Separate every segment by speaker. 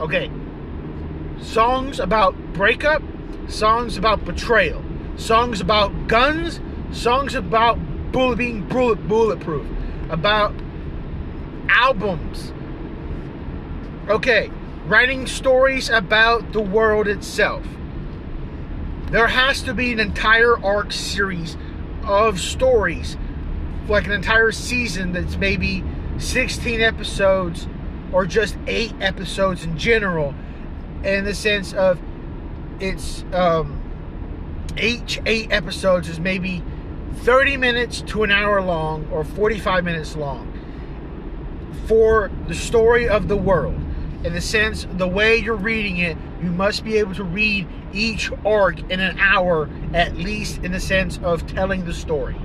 Speaker 1: Okay. Songs about breakup, songs about betrayal, songs about guns, songs about bullet being bullet bulletproof, about albums. Okay, writing stories about the world itself. There has to be an entire arc series of stories, like an entire season that's maybe 16 episodes or just eight episodes in general, in the sense of it's um, each eight episodes is maybe 30 minutes to an hour long or 45 minutes long for the story of the world. In the sense, the way you're reading it, you must be able to read each arc in an hour, at least in the sense of telling the story.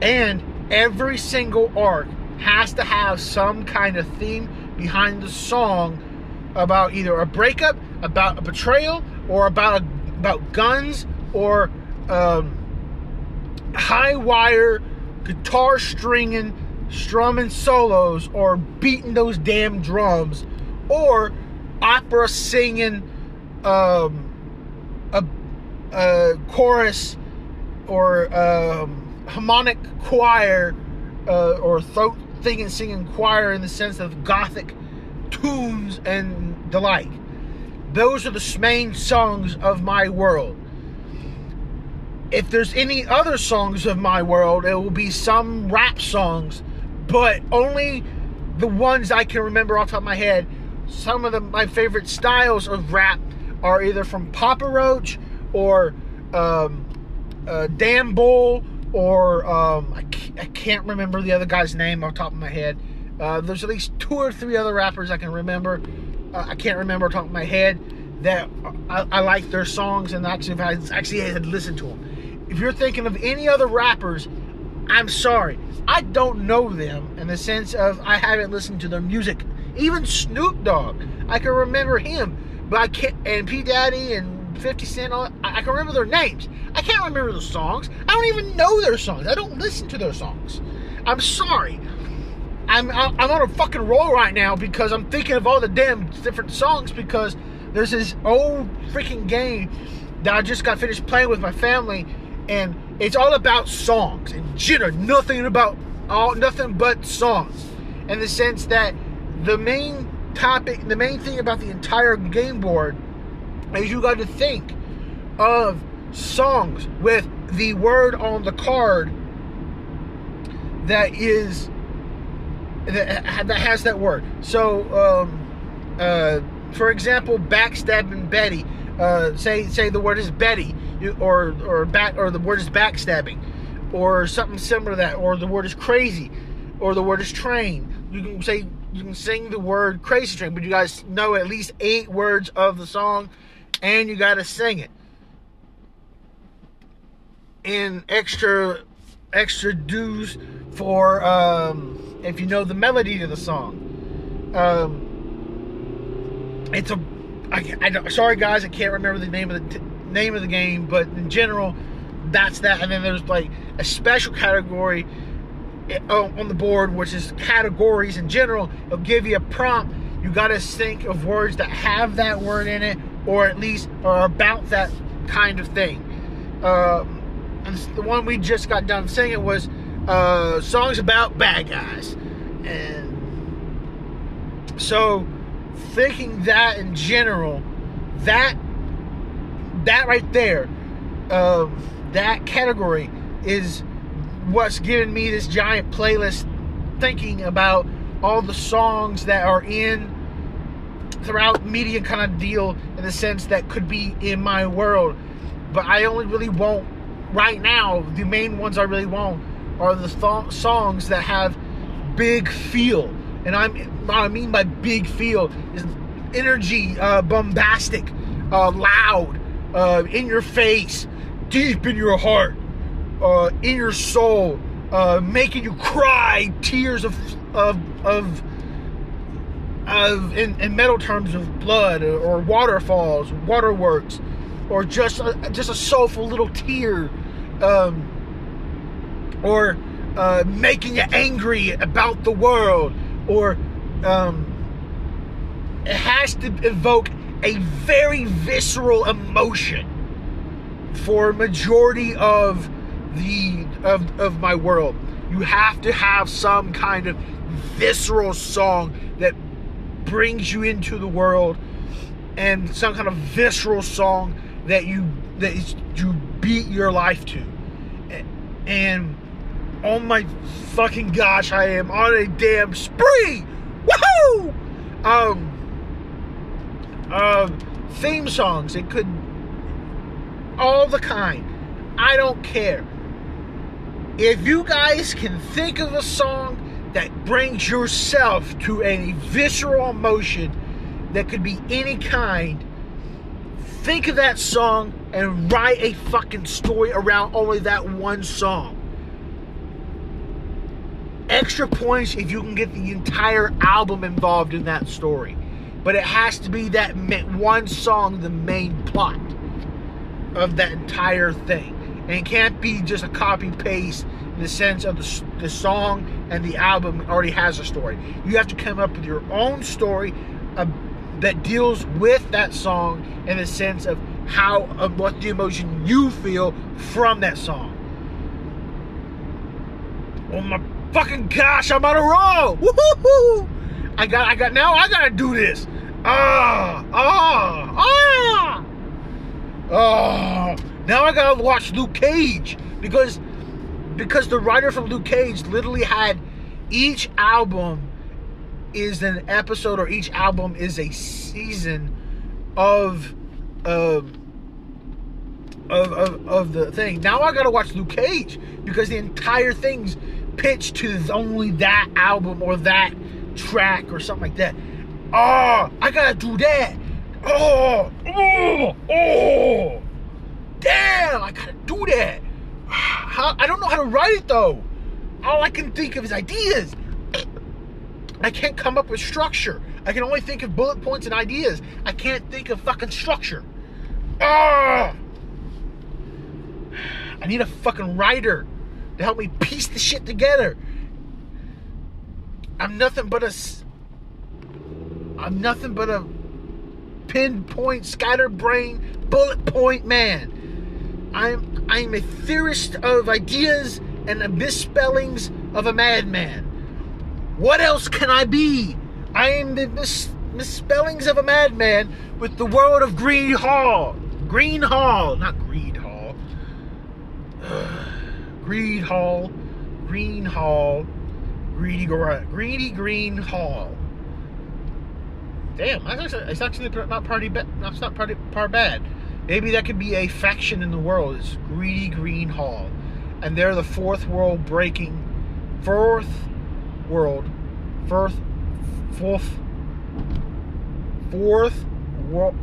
Speaker 1: And every single arc has to have some kind of theme behind the song about either a breakup, about a betrayal, or about about guns, or um, high wire guitar stringing, strumming solos, or beating those damn drums, or opera singing um, a, a chorus or um, harmonic choir uh, or throat singing singing choir in the sense of gothic tunes and the like. Those are the main songs of my world. If there's any other songs of my world, it will be some rap songs, but only the ones I can remember off the top of my head. Some of the, my favorite styles of rap are either from Papa Roach or um, uh, Dan Bull or um, I, can't, I, can't, remember the other guy's name off top of my head. Uh, there's at least two or three other rappers I can remember. Uh, I can't remember off top of my head that I, I like their songs and actually I actually had listened to them. If you're thinking of any other rappers, I'm sorry. I don't know them in the sense of I haven't listened to their music. Even Snoop Dogg, I can remember him, but I can't. And P Daddy and 50 Cent, I, I can remember their names. I can't remember the songs. I don't even know their songs. I don't listen to their songs. I'm sorry. I'm I'm on a fucking roll right now because I'm thinking of all the damn different songs because there's this old freaking game that I just got finished playing with my family and it's all about songs and jitter, nothing about all nothing but songs. In the sense that the main topic, the main thing about the entire game board is you got to think of songs with the word on the card that is that, that has that word. So, um, uh, for example, backstabbing Betty. Uh, say say the word is Betty or or back or the word is backstabbing, or something similar to that, or the word is crazy, or the word is train. You can say you can sing the word crazy train, but you guys know at least eight words of the song, and you got to sing it. And extra extra dues for um, if you know the melody to the song. Um, it's a I, I, sorry guys, I can't remember the name of the name of the game, but in general, that's that. And then there's like a special category eh, on the board, which is categories in general. It'll give you a prompt. You got to think of words that have that word in it, or at least are about that kind of thing. Um, and the one we just got done singing was uh, songs about bad guys, and so thinking that in general, that that right there, um, that category is what's giving me this giant playlist thinking about all the songs that are in throughout media kind of deal in the sense that could be in my world but i only really want right now. The main ones i really want are the th- songs that have big feel and i'm what i mean by big feel is energy uh, bombastic uh, loud uh, in your face, deep in your heart, uh, in your soul, uh, making you cry tears of of of of in, in metal terms of blood or waterfalls, waterworks, or just a, just a soulful little tear, um, or uh, making you angry about the world, or um, it has to evoke a very visceral emotion for majority of the of, of my world. You have to have some kind of visceral song that brings you into the world and some kind of visceral song that you that you beat your life to. And oh my fucking gosh i am on a damn spree! Woohoo! Um uh, theme songs it could all the kind. I don't care. If you guys can think of a song that brings yourself to a visceral emotion that could be any kind, think of that song and write a fucking story around only that one song. Extra points if you can get the entire album involved in that story. But it has to be that one song, the main plot of that entire thing. And it can't be just a copy paste in the sense of the, the song and the album already has a story. You have to come up with your own story uh, that deals with that song in the sense of how, of what the emotion you feel from that song. Oh my fucking gosh, I'm on a roll! I got, I got, now I gotta do this. Ah, ah, ah! Oh, now I gotta watch Luke Cage because because the writer from Luke Cage literally had each album is an episode or each album is a season of uh, of, of, of the thing. Now I gotta watch Luke Cage because the entire thing's pitched to only that album or that track or something like that. Oh, I gotta do that. Oh, oh, oh. Damn, I gotta do that. How, I don't know how to write it though. All I can think of is ideas. I can't come up with structure. I can only think of bullet points and ideas. I can't think of fucking structure. Ah! I need a fucking writer to help me piece the shit together. I'm nothing but a. I'm nothing but a pinpoint, scatterbrain, bullet point man. I'm I'm a theorist of ideas and the misspellings of a madman. What else can I be? I am the mis- misspellings of a madman with the world of Green Hall. Green Hall, not Greed Hall. Greed Hall, Green Hall, Greedy Greedy Green Hall. Damn, that's actually, it's actually not party. That's not party par bad. Maybe that could be a faction in the world. It's Greedy Green Hall, and they're the fourth world breaking, fourth world, fourth, fourth, fourth world,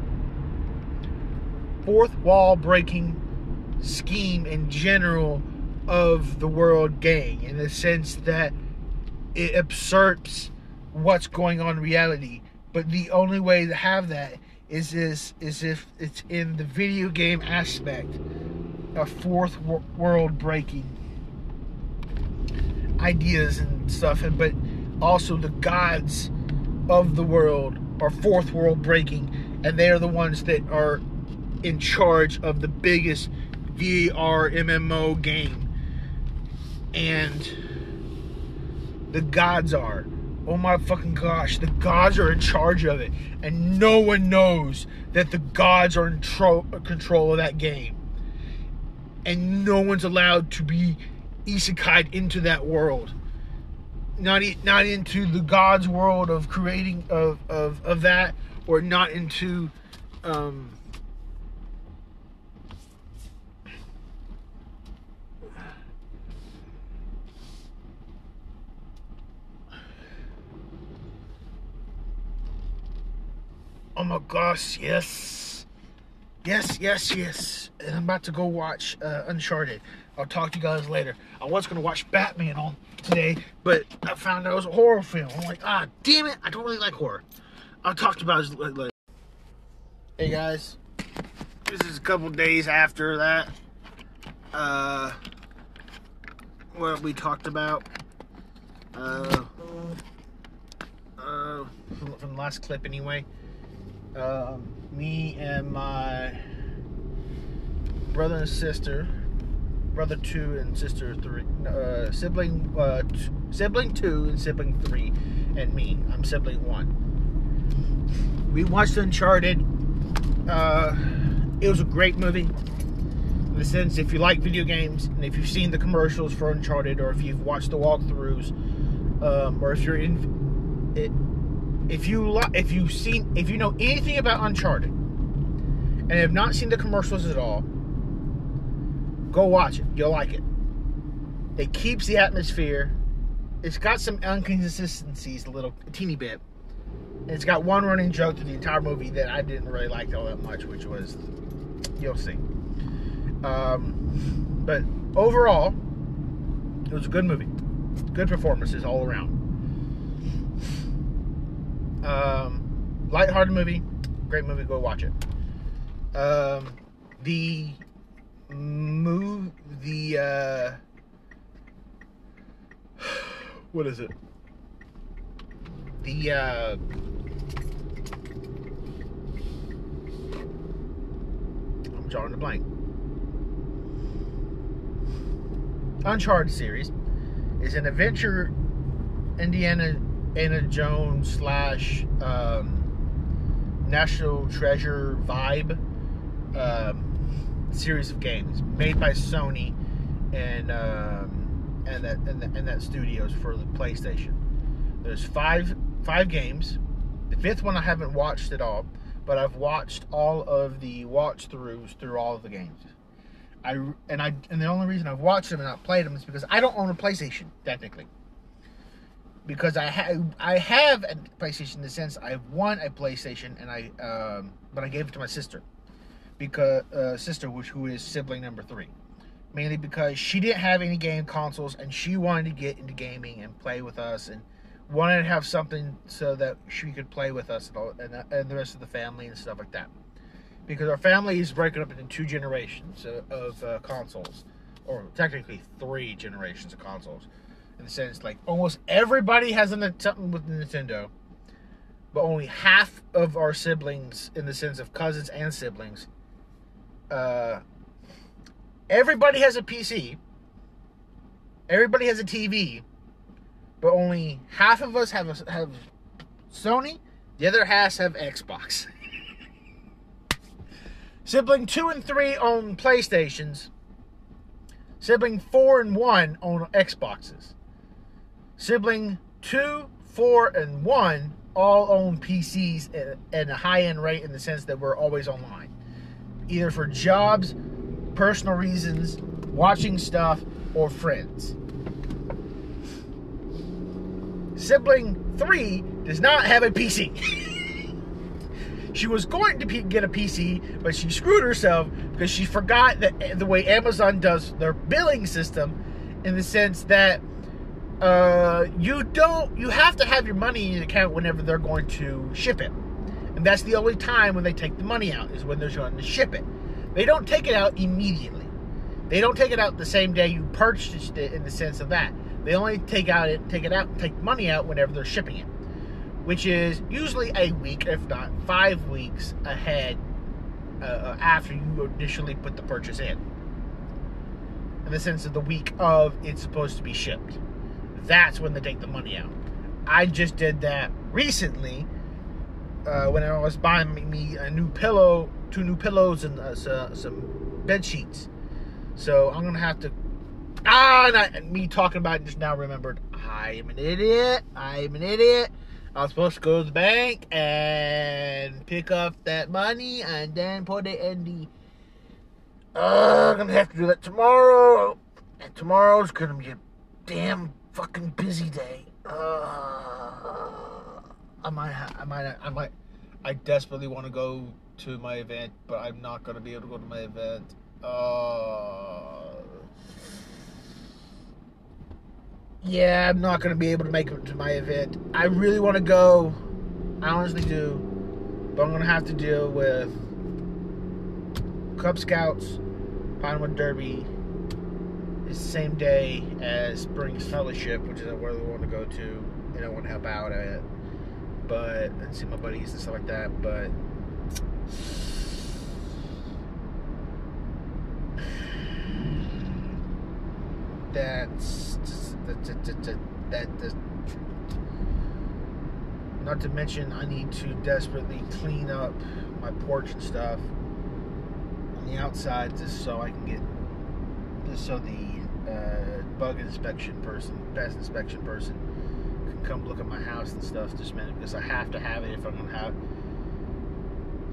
Speaker 1: fourth wall breaking scheme in general of the world gang, in the sense that it usurps what's going on in reality. But the only way to have that is this is if it's in the video game aspect of fourth world breaking ideas and stuff and but also the gods of the world are fourth world breaking and they are the ones that are in charge of the biggest VR MMO game. And the gods are oh my fucking gosh, the gods are in charge of it. And no one knows that the gods are in tro- control of that game. And no one's allowed to be isekai into that world. Not, not into the gods world of creating of, of, of that or not into um, Oh my gosh, yes. Yes, yes, yes. And I'm about to go watch uh, Uncharted. I'll talk to you guys later. I was going to watch Batman on today, but I found out it was a horror film. I'm like, ah, damn it. I don't really like horror. I'll talk about it later. Hey guys. This is a couple days after that. Uh, what we talked about. Uh, uh, from, the last clip anyway. Um, me and my brother and sister, brother two and sister three, uh, sibling uh, t- sibling two and sibling three, and me. I'm sibling one. We watched Uncharted. Uh, it was a great movie. In the sense, if you like video games and if you've seen the commercials for Uncharted, or if you've watched the walkthroughs, um, or if you're in, it, if you lo- if you've seen if you know anything about Uncharted and have not seen the commercials at all, go watch it. You'll like it. It keeps the atmosphere. It's got some inconsistencies, a little, a teeny bit. And it's got one running joke to the entire movie that I didn't really like all that much, which was, you'll see. Um, but overall, it was a good movie. Good performances all around. Um, lighthearted movie, great movie. Go watch it. Um, the move the uh, what is it? The uh, I'm drawing a blank. Uncharted series is an adventure Indiana Indiana Jones slash um, National Treasure vibe um, series of games made by Sony and um, and that and, the, and that studios for the PlayStation. There's five five games. The fifth one I haven't watched at all, but I've watched all of the watch throughs through all of the games. I and I and the only reason I've watched them and not played them is because I don't own a PlayStation technically. Because I have I have a PlayStation in the sense I won a PlayStation and I um, but I gave it to my sister. Because uh, sister which who is sibling number three. Mainly because she didn't have any game consoles and she wanted to get into gaming and play with us and wanted to have something so that she could play with us and, all, and, uh, and the rest of the family and stuff like that. Because our family is breaking up into two generations of, of uh, consoles, or technically three generations of consoles, in the sense like almost everybody has something with Nintendo, but only half of our siblings, in the sense of cousins and siblings, uh, everybody has a PC, everybody has a TV, but only half of us have a, have Sony, the other half have Xbox. Sibling 2 and 3 own PlayStations. Sibling 4 and 1 own Xboxes. Sibling 2, 4, and 1 all own PCs at a high end rate in the sense that we're always online. Either for jobs, personal reasons, watching stuff, or friends. Sibling 3 does not have a PC. She was going to get a PC, but she screwed herself because she forgot that the way Amazon does their billing system, in the sense that uh, you don't, you have to have your money in your account whenever they're going to ship it, and that's the only time when they take the money out is when they're going to ship it. They don't take it out immediately. They don't take it out the same day you purchased it in the sense of that. They only take out it, take it out, take money out whenever they're shipping it which is usually a week, if not five weeks ahead uh, uh, after you initially put the purchase in. In the sense of the week of it's supposed to be shipped. That's when they take the money out. I just did that recently uh, when I was buying me a new pillow, two new pillows, and uh, so, some bed sheets. So I'm gonna have to. Ah, not, me talking about it just now remembered. I am an idiot. I am an idiot. I was supposed to go to the bank and pick up that money and then put it in the. Uh, I'm gonna have to do that tomorrow. And tomorrow's gonna be a damn fucking busy day. Uh, I might, ha- I might, I might, I desperately want to go to my event, but I'm not gonna be able to go to my event. Uh, yeah, I'm not to be able to make it to my event. I really want to go. I honestly do. But I'm to have to deal with Cub Scouts, Pinewood Derby. It's the same day as Springs Fellowship, which is where we want to go to, and I want to help out at. but and see my buddies and stuff like that. But that's that that, that, that, that not to mention I need to desperately clean up my porch and stuff on the outside just so I can get just so the uh, bug inspection person, pest inspection person can come look at my house and stuff just a minute because I have to have it if I'm gonna have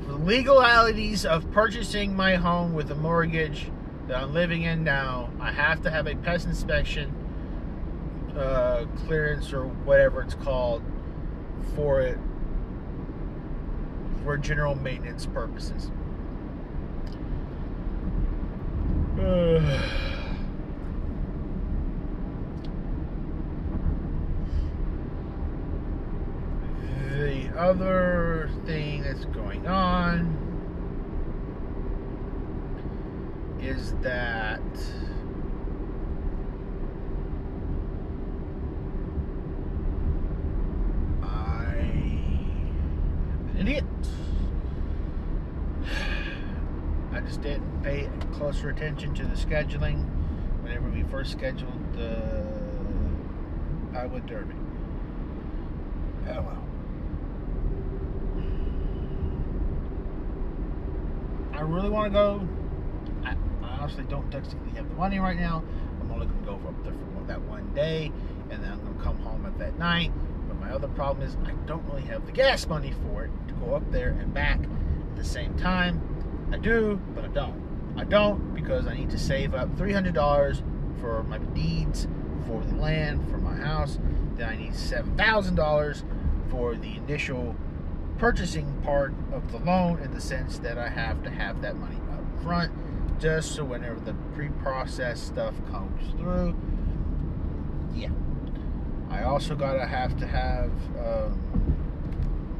Speaker 1: for the legalities of purchasing my home with a mortgage that I'm living in now, I have to have a pest inspection uh, clearance or whatever it's called for it for general maintenance purposes. the other thing that's going on is that I am an idiot. I just didn't pay closer attention to the scheduling whenever we first scheduled the Iowa Derby. Oh well. I really want to go. I, I honestly don't technically have the money right now. I'm only going to go up there for that one day, and then I'm going to come home at that night. But my other problem is I don't really have the gas money for it to go up there and back at the same time. I do, but I don't. I don't because I need to save up $300 for my deeds for the land for my house. Then I need $7,000 for the initial purchasing part of the loan in the sense that I have to have that money up front just so whenever the pre-processed stuff comes through yeah. I also gotta have to have um,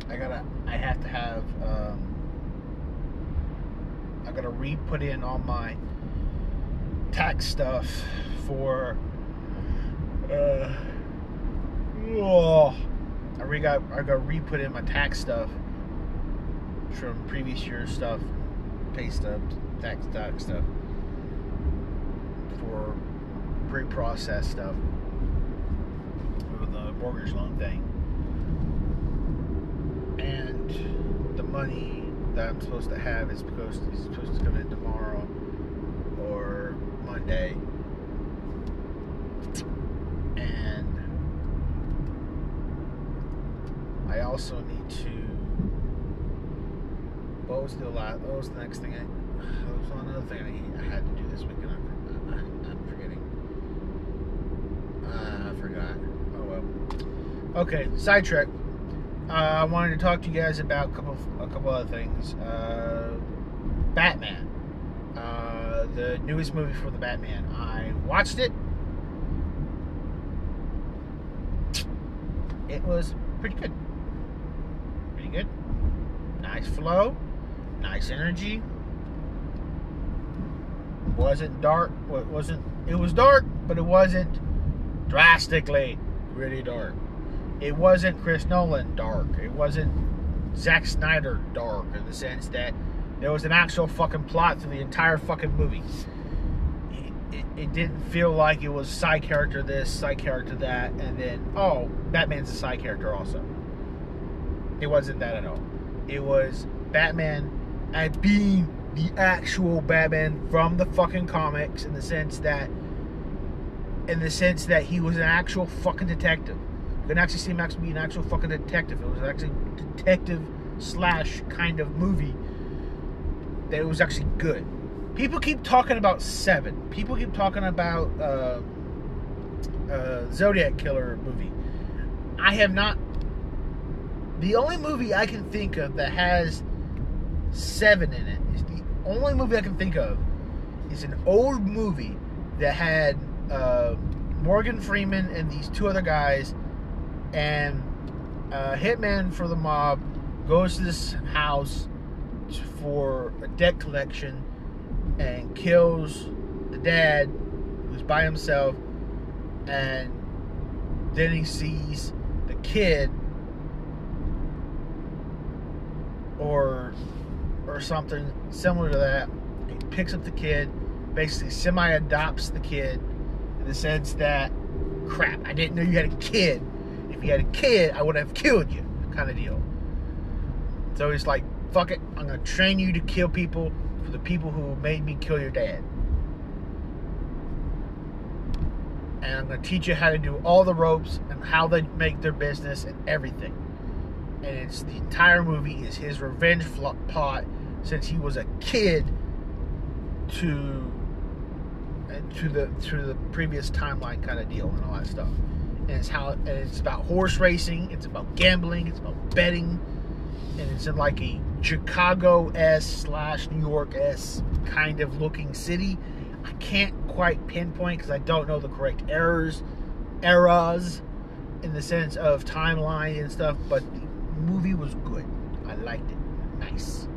Speaker 1: I gotta I have to have um, I gotta re-put in all my tax stuff for uh, oh, I re got I got re put in my tax stuff from previous year stuff, pay stubs, tax tax stuff for pre-processed stuff for the mortgage loan thing, and the money that I'm supposed to have is supposed is supposed to come in tomorrow or Monday, and I also need to. What was the last? What was the next thing? I, was another thing I, had to do this weekend? I, I, I'm forgetting. Uh, I forgot. Oh well. Okay, sidetrack. Uh, I wanted to talk to you guys about a couple, a couple other things. Uh, Batman, uh, the newest movie for the Batman. I watched it. It was pretty good. Nice flow. Nice energy. Wasn't dark. It wasn't. It was dark, but it wasn't drastically really dark. It wasn't Chris Nolan dark. It wasn't Zack Snyder dark in the sense that there was an actual fucking plot to the entire fucking movie. It, it didn't feel like it was side character this, side character that, and then, oh, Batman's a side character also. It wasn't that at all. It was Batman at being the actual Batman from the fucking comics in the sense that in the sense that he was an actual fucking detective. You can actually see him actually be an actual fucking detective. It was actually detective slash kind of movie that it was actually good. People keep talking about Seven. People keep talking about uh, uh, Zodiac Killer movie. I have not. The only movie I can think of that has Seven in it is the only movie I can think of is an old movie that had uh, Morgan Freeman and these two other guys, and a hitman for the mob goes to this house for a debt collection and kills the dad who's by himself, and then he sees the kid or or something similar to that. He picks up the kid, basically semi adopts the kid in the sense that crap, I didn't know you had a kid. If you had a kid, I would have killed you, kind of deal. So he's like, fuck it, I'm gonna train you to kill people for the people who made me kill your dad. And I'm gonna teach you how to do all the ropes and how they make their business and everything. And it's the entire movie is his revenge plot since he was a kid to uh, to the to the previous timeline kind of deal and all that stuff. And it's how and it's about horse racing, it's about gambling, it's about betting, and it's in like a Chicago s slash New York s kind of looking city. I can't quite pinpoint because I don't know the correct errors, eras, in the sense of timeline and stuff. But movie was good. I liked it. Nice.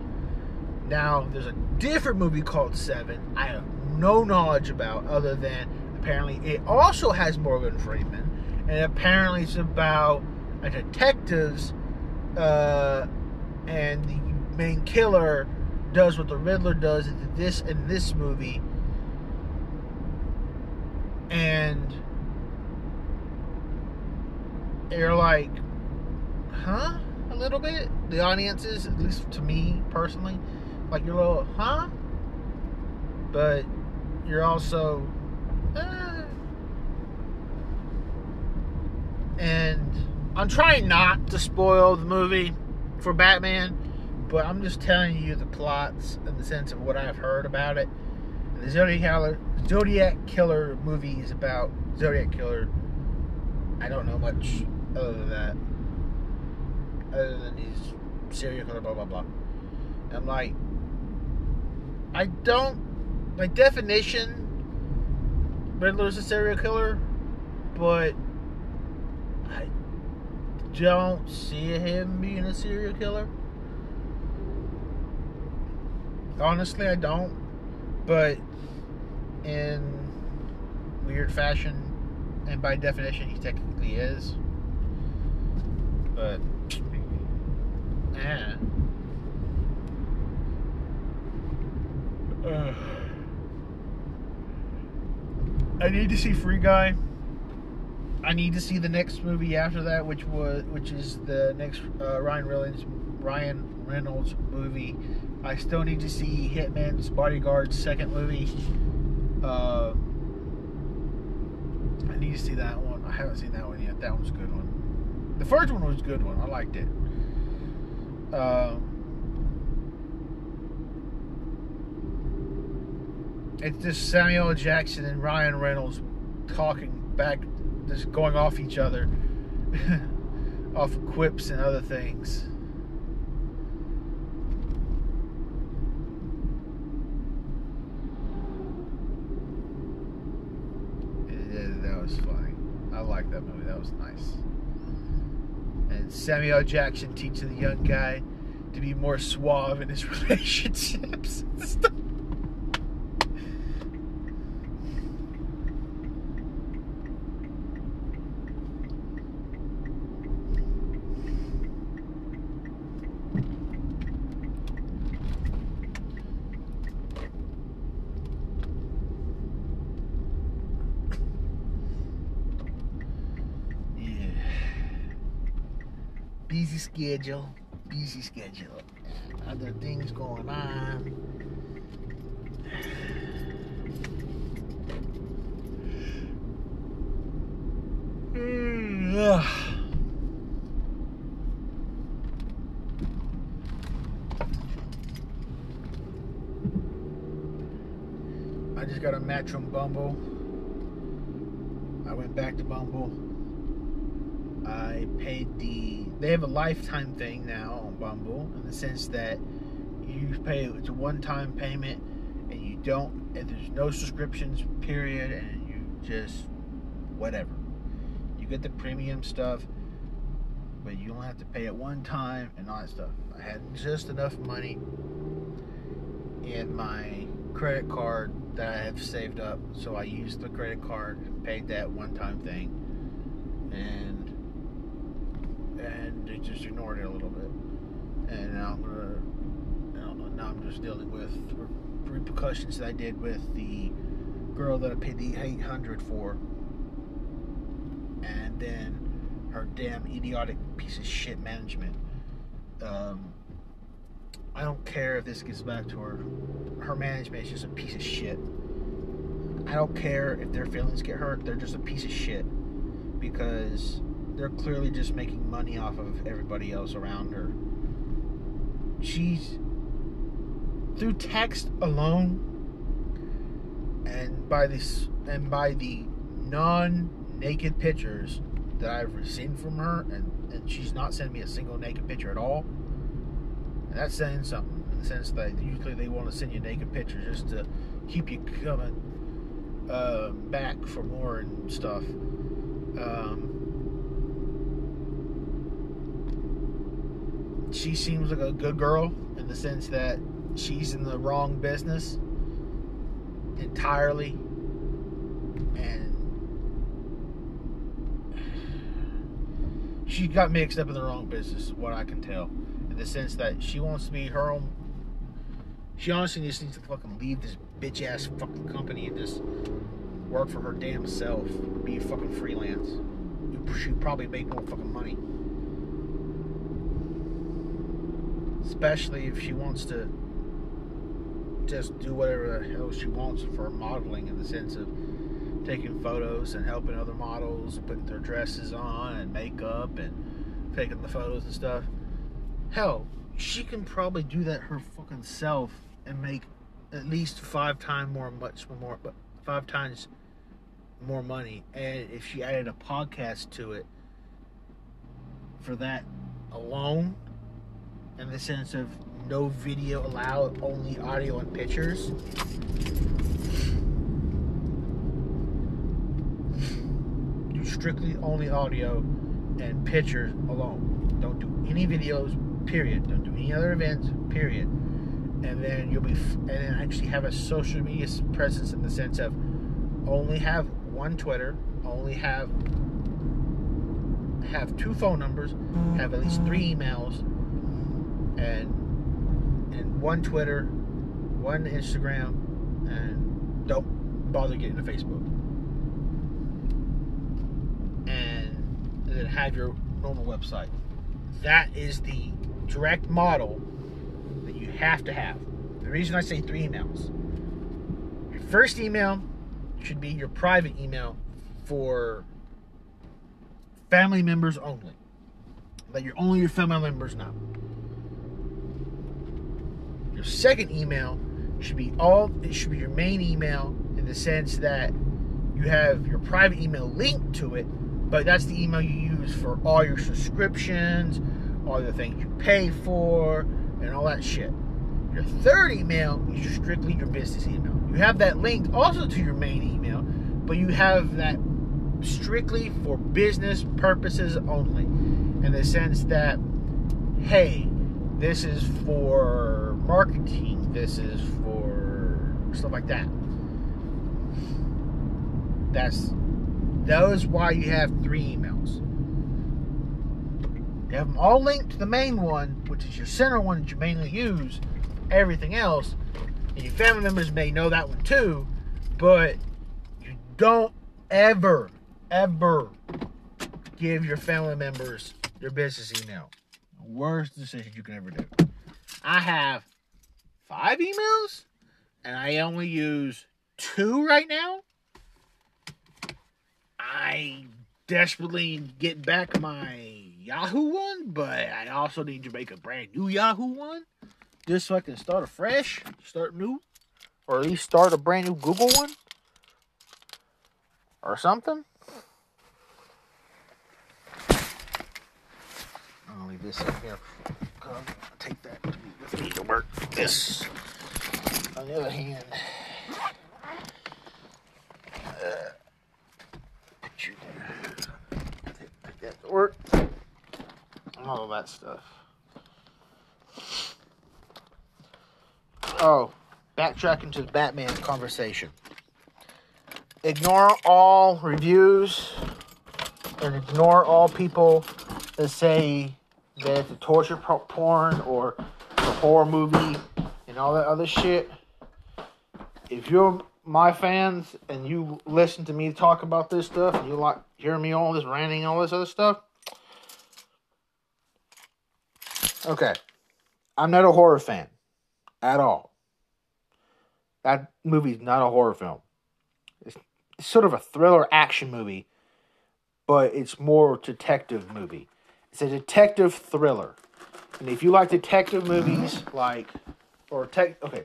Speaker 1: Now there's a different movie called Seven. I have no knowledge about other than apparently it also has Morgan Freeman, and apparently it's about a detective's uh, and the main killer does what the Riddler does in this in this movie, and you're like, huh? Little bit. The audiences, at least to me personally, like you're a little, huh? But you're also, uh, and I'm trying not to spoil the movie for Batman but I'm just telling you the plots in the sense of what I've heard about it. The Zodiac Killer, Zodiac Killer movie is about Zodiac Killer. I don't know much other than that. Other than he's serial killer, blah blah blah. And I'm like, I don't. By definition, Riddler's a serial killer, but I don't see him being a serial killer. Honestly, I don't. But in weird fashion, and by definition, he technically is. But, eh. Uh, I need to see Free Guy. I need to see the next movie after that, which was which is the next uh, Ryan Reynolds Ryan Reynolds movie I still need to see Hitman's Bodyguard second movie. Uh, I need to see that one. I haven't seen that one yet. That one's a good one. The first one was a good one. I liked it. Uh, it's just Samuel Jackson and Ryan Reynolds talking back, just going off each other, off quips and other things. Yeah, that was funny. I like that movie. That was nice. Samuel Jackson teaching the young guy to be more suave in his relationships. busy schedule, busy schedule. Other things going on. Hmm, I just got a match from Bumble. I went back to Bumble. I paid the they have a lifetime thing now on Bumble in the sense that you pay it's a one-time payment and you don't and there's no subscriptions period and you just whatever. You get the premium stuff but you don't have to pay it one time and all that stuff. I had just enough money in my credit card that i have saved up so i used the credit card and paid that one-time thing. And and they just ignored it a little bit. And now I'm gonna now I'm just dealing with repercussions that I did with the girl that I paid the 800 for, and then her damn idiotic piece of shit management. Um, I don't care if this gets back to her. Her management is just a piece of shit. I don't care if their feelings get hurt. They're just a piece of shit because they're clearly just making money off of everybody else around her. She's through text alone and by this and by the non-naked pictures that I've seen from her and, and she's not sending me a single naked picture at all. And that's saying something in the sense that usually they want to send you naked pictures just to keep you coming uh, back for more and stuff. Um, she seems like a good girl in the sense that she's in the wrong business entirely. And she got mixed up in the wrong business what i can tell. In the sense that she wants to be her own. She honestly just needs to fucking leave this bitch ass fucking company and just work for her damn self. Be a fucking freelance. She'd probably make more fucking money especially if she wants to just do whatever the hell she wants for modeling in the sense of taking photos and helping other models put their dresses on and makeup and taking the photos and stuff. Hell, she can probably do that her fucking self and make at least five times more, much more, but five times more money. And if she added a podcast to it for that alone, in the sense of no video allowed, only audio and pictures. Do strictly only audio and pictures alone. Don't do any videos, period. Don't do any other events, period. And then you'll be, and then actually have a social media presence in the sense of only have one Twitter, only have have two phone numbers, have at least three emails, and and one Twitter, one Instagram, and don't bother getting to Facebook. And then have your normal website. That is the direct model that you have to have. The reason I say three emails. Your first email should be your private email for family members only. That you're only your family members now. Your second email should be all it should be your main email in the sense that you have your private email linked to it, but that's the email you use for all your subscriptions, all the things you pay for, and all that shit. Your third email is strictly your business email. You have that linked also to your main email, but you have that strictly for business purposes only. In the sense that, hey, this is for marketing, this is for stuff like that. That's that is why you have three emails. You have them all linked to the main one, which is your center one that you mainly use. Everything else, and your family members may know that one too, but you don't ever, ever give your family members your business email worst decision you can ever do. I have five emails, and I only use two right now. I desperately get back my Yahoo one, but I also need to make a brand new Yahoo one just so I can start afresh, start new, or at least start a brand new Google one or something. I'll leave this in here. I'll take that with me to work. This, on the other hand, uh, put you there. Take that to work. All that stuff. Oh, backtracking to the Batman conversation. Ignore all reviews and ignore all people that say that it's a torture porn or a horror movie and all that other shit. If you're my fans and you listen to me talk about this stuff and you like hearing me all this ranting all this other stuff, okay, I'm not a horror fan at all. That movie's not a horror film. It's, it's sort of a thriller action movie, but it's more detective movie. It's a detective thriller. And if you like detective movies, like, or tech, okay,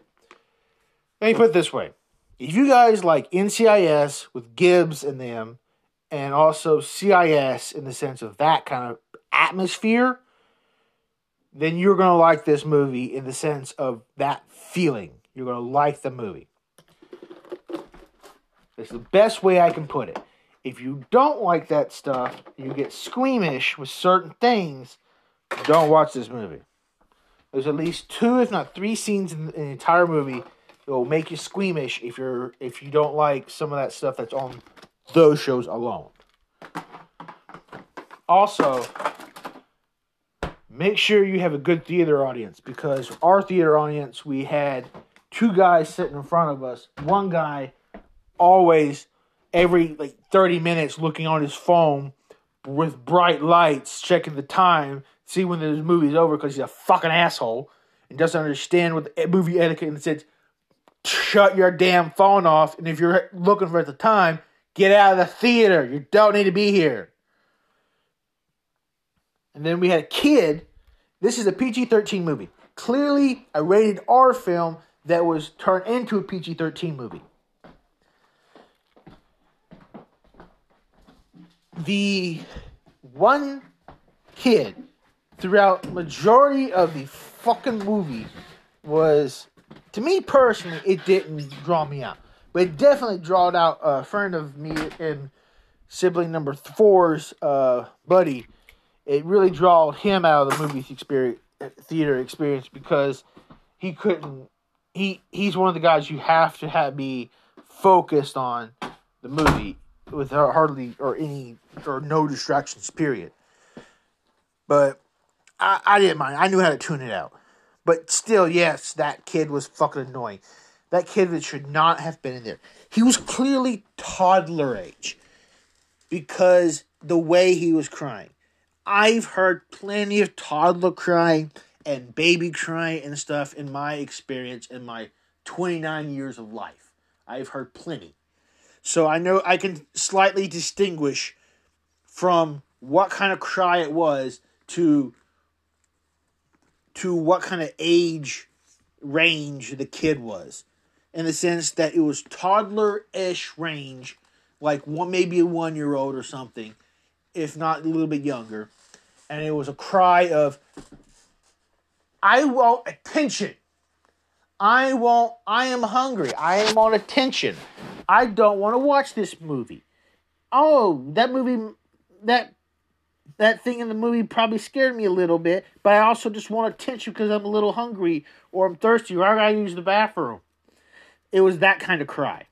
Speaker 1: let me put it this way. If you guys like NCIS with Gibbs and them, and also CIS in the sense of that kind of atmosphere, then you're going to like this movie in the sense of that feeling. You're going to like the movie. It's the best way I can put it. If you don't like that stuff, you get squeamish with certain things, don't watch this movie. There's at least two, if not three, scenes in, the entire movie that will make you squeamish if you're if you don't like some of that stuff that's on those shows alone. Also, make sure you have a good theater audience because our theater audience we had two guys sitting in front of us. One guy always every like 30 minutes looking on his phone with bright lights, checking the time, see when the movie's over because he's a fucking asshole and doesn't understand what the movie etiquette and says shut your damn phone off and if you're looking for at the time, get out of the theater. You don't need to be here. And then we had a kid. This is a PG 13 movie. Clearly a rated R film that was turned into a PG 13 movie. The one kid throughout majority of the fucking movie was to me personally it didn't draw me out. But it definitely drawed out a friend of me and sibling number four's uh, buddy. It really drawed him out of the movie experience theater experience because he couldn't he he's one of the guys you have to have be focused on the movie with hardly or any or no distractions period. But I, I didn't mind. I knew how to tune it out. But still yes that kid was fucking annoying. That kid should not have been in there. He was clearly toddler age because the way he was crying. I've heard plenty of toddler crying and baby crying and stuff in my experience in my 29 years of life. I've heard plenty. So I know I can slightly distinguish from what kind of cry it was to to what kind of age range the kid was in the sense that it was toddler-ish range like one maybe a one year old or something if not a little bit younger and it was a cry of I want attention. I want, I am hungry. I am on attention. I don't want to watch this movie. Oh, that movie, that that thing in the movie probably scared me a little bit, but I also just want attention because I'm a little hungry or I'm thirsty or I gotta use the bathroom. It was that kind of cry.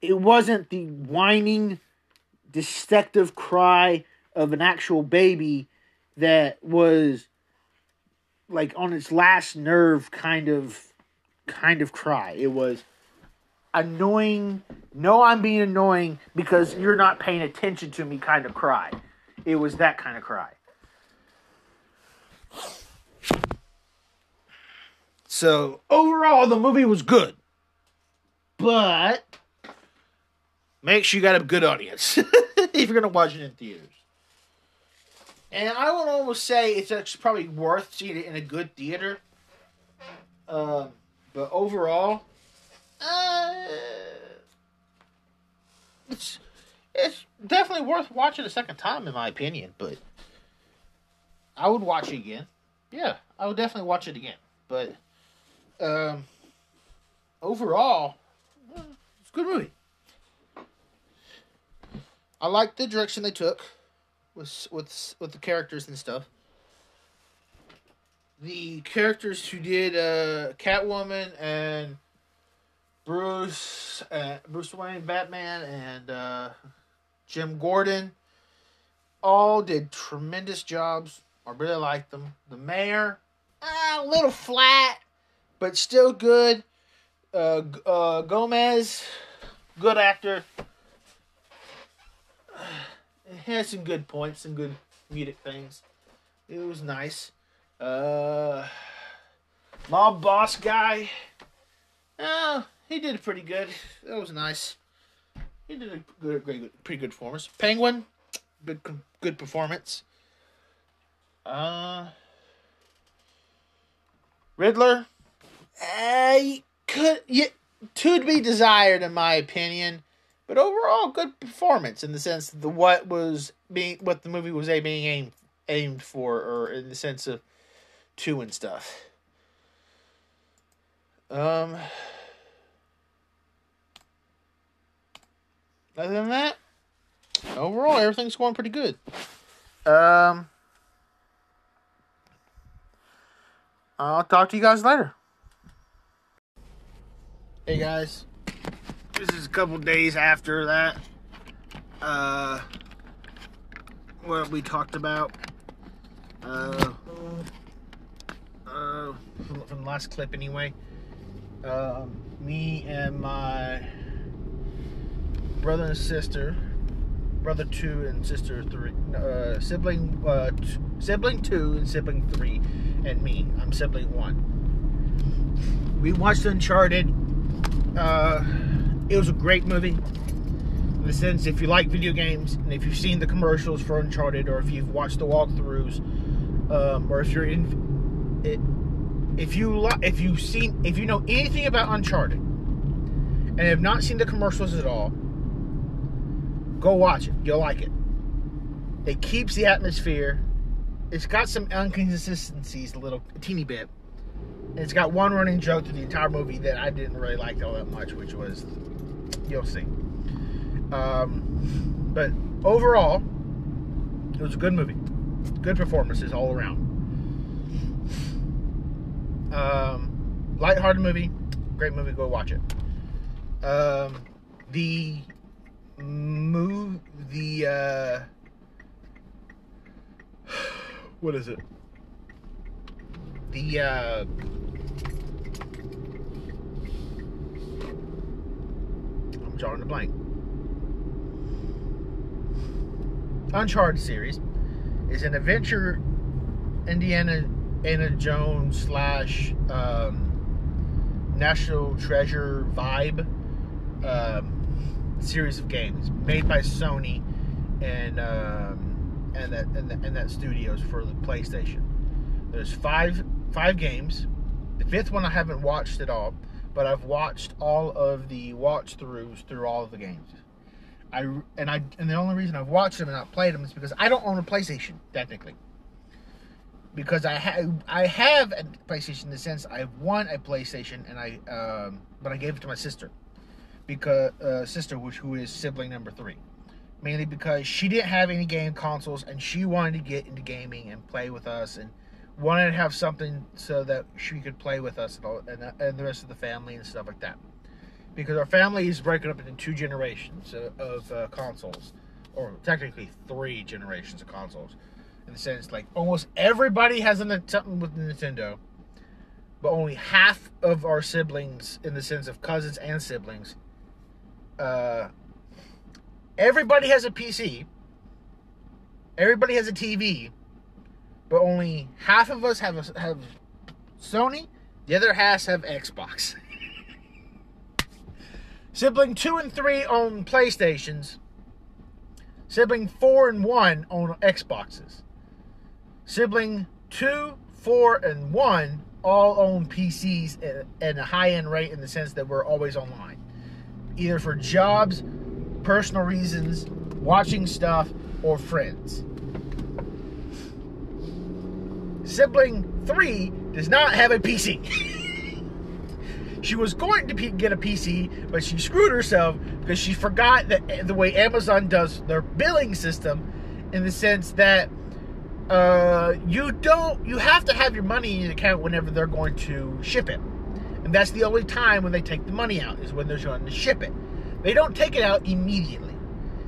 Speaker 1: It wasn't the whining, detective cry of an actual baby that was like on its last nerve kind of kind of cry. It was annoying. No, I'm being annoying because you're not paying attention to me kind of cry. It was that kind of cry. So, overall, the movie was good. But make sure you got a good audience if you're going to watch it in theaters. And I would almost say it's probably worth seeing it in a good theater. Uh, but overall, uh, it's it's definitely worth watching a second time, in my opinion. But I would watch it again. Yeah, I would definitely watch it again. But um, overall, it's a good movie. I like the direction they took with with with the characters and stuff. The characters who did uh, Catwoman and Bruce, uh, Bruce Wayne, Batman, and uh, Jim Gordon, all did tremendous jobs. I really liked them. The mayor, uh, a little flat, but still good. Uh, uh, Gomez, good actor. Has some good points, some good comedic things. It was nice. Uh, mob boss guy. Oh, he did pretty good. That was nice. He did a good, great, pretty good performance. Penguin, good, good performance. Uh, Riddler, I could yeah, to be desired in my opinion, but overall good performance in the sense the what was being what the movie was a being aimed aimed for, or in the sense of two and stuff. Um. Other than that, overall everything's going pretty good. Um. I'll talk to you guys later. Hey guys, this is a couple days after that. Uh, what we talked about. Uh, uh, from the last clip anyway. Um, me and my brother and sister, brother two and sister three, uh, sibling, uh, t- sibling two and sibling three, and me. I'm sibling one. We watched Uncharted. Uh, it was a great movie. In the sense, if you like video games and if you've seen the commercials for Uncharted, or if you've watched the walkthroughs, um, or if you're in, it, if you if you've seen if you know anything about Uncharted and have not seen the commercials at all, go watch it. You'll like it. It keeps the atmosphere. It's got some inconsistencies, a little a teeny bit. It's got one running joke to the entire movie that I didn't really like all that much, which was you'll see. Um, but overall, it was a good movie. Good performances all around. Um, lighthearted movie, great movie. Go watch it. Um, the move the uh, what is it? The uh, I'm drawing a blank. Uncharted series is an adventure Indiana Indiana Jones slash um, National Treasure vibe um, series of games made by Sony and um, and that and, the, and that studios for the PlayStation. There's five five games. The fifth one I haven't watched at all, but I've watched all of the watch throughs through all of the games. I and I and the only reason I've watched them and not played them is because I don't own a PlayStation technically because I have I have a PlayStation in the sense I have won a PlayStation and I um, but I gave it to my sister because uh, sister which who is sibling number three. Mainly because she didn't have any game consoles and she wanted to get into gaming and play with us and wanted to have something so that she could play with us and, all, and, uh, and the rest of the family and stuff like that. Because our family is breaking up into two generations of, of uh, consoles. Or technically three generations of consoles. In the sense like almost everybody has a, something with Nintendo, but only half of our siblings, in the sense of cousins and siblings, uh, everybody has a PC. Everybody has a TV, but only half of us have a, have Sony. The other half have Xbox. Sibling two and three own PlayStations. Sibling four and one own Xboxes. Sibling 2, 4, and 1 all own PCs at, a high end rate in the sense that we're always online. Either for jobs, personal reasons, watching stuff, or friends. Sibling 3 does not have a PC. she was going to get a PC, but she screwed herself because she forgot that the way Amazon does their billing system in the sense that uh, you don't you have to have your money in your account whenever they're going to ship it and that's the only time when they take the money out is when they're going to ship it they don't take it out immediately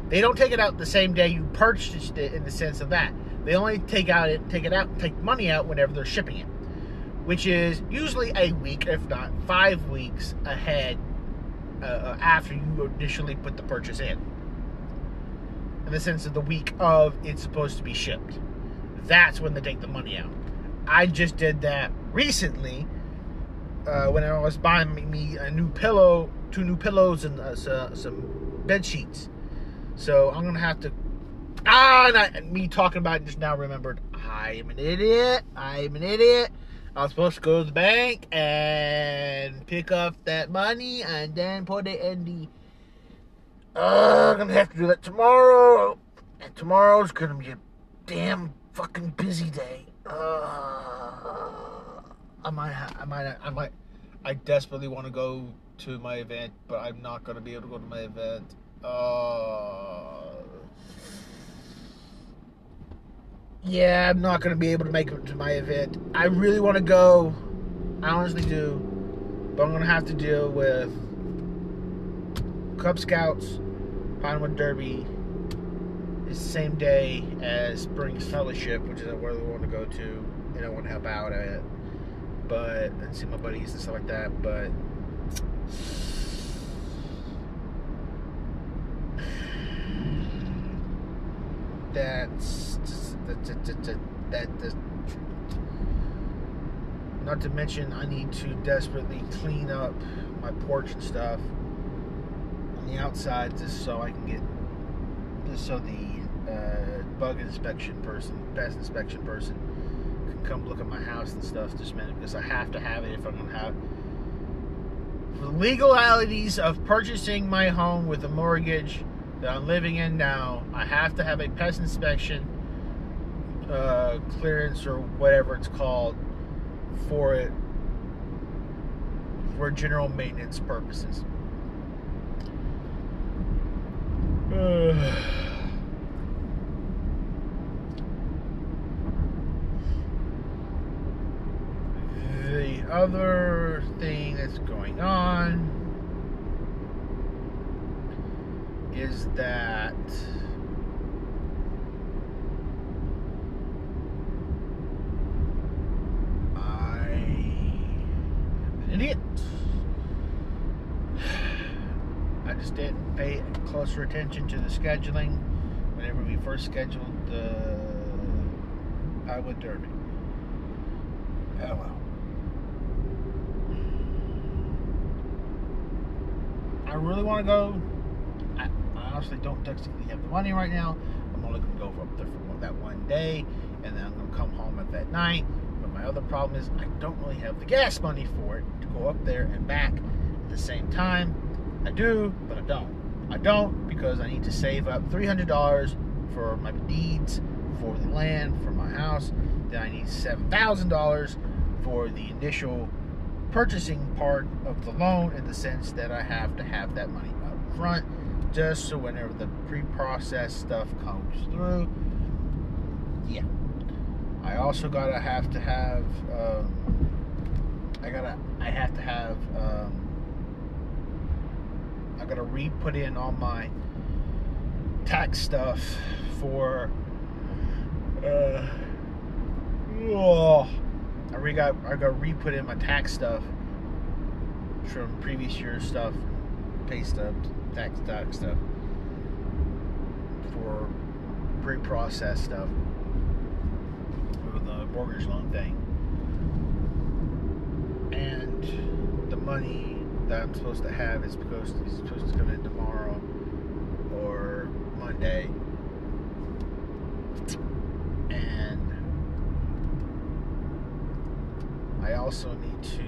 Speaker 1: they don't take it out the same day you purchased it in the sense of that they only take out it take it out take money out whenever they're shipping it which is usually a week, if not five weeks ahead uh, uh, after you initially put the purchase in. In the sense of the week of it's supposed to be shipped. That's when they take the money out. I just did that recently uh, when I was buying me a new pillow, two new pillows, and uh, some bed sheets. So I'm gonna have to. Ah, not, me talking about it just now remembered. I am an idiot. I am an idiot. I was supposed to go to the bank and pick up that money and then put it in the. Uh, I'm gonna have to do that tomorrow. And tomorrow's gonna be a damn fucking busy day. Uh, I might, I might, I might, I desperately want to go to my event, but I'm not gonna be able to go to my event. Uh, yeah, I'm not gonna be able to make it to my event. I really want to go. I honestly do, but I'm gonna have to deal with Cub Scouts, Pinewood Derby. It's the same day as Spring Fellowship, which is where we want to go to, and I want to help out at but and see my buddies and stuff like that. But that's that, that, that, that, not to mention I need to desperately clean up my porch and stuff on the outside just so I can get just so the uh, bug inspection person pest inspection person come look at my house and stuff just a minute because I have to have it if I'm gonna have the legalities of purchasing my home with a mortgage that I'm living in now, I have to have a pest inspection uh, clearance or whatever it's called for it for general maintenance purposes. The other thing that's going on is that I am an idiot. I just didn't pay closer attention to the scheduling whenever we first scheduled the Iowa Derby. Oh well. I really want to go. I, honestly don't technically have the money right now. I'm only going to go up there for that one day, and then I'm going to come home at that night. But my other problem is I don't really have the gas money for it to go up there and back at the same time. I do, but I don't. I don't because I need to save up $300 for my deeds for the land for my house. Then I need $7,000 for the initial purchasing part of the loan in the sense that I have to have that money up front just so whenever the pre-processed stuff comes through yeah. I also gotta have to have um, I gotta I have to have um, I gotta re-put in all my tax stuff for uh, oh, I re got I got re put in my tax stuff from previous year stuff, pay stubs, tax tax stuff for pre-processed stuff for the mortgage loan thing, and the money that I'm supposed to have is supposed to, is supposed to come in tomorrow or Monday, and I also need to.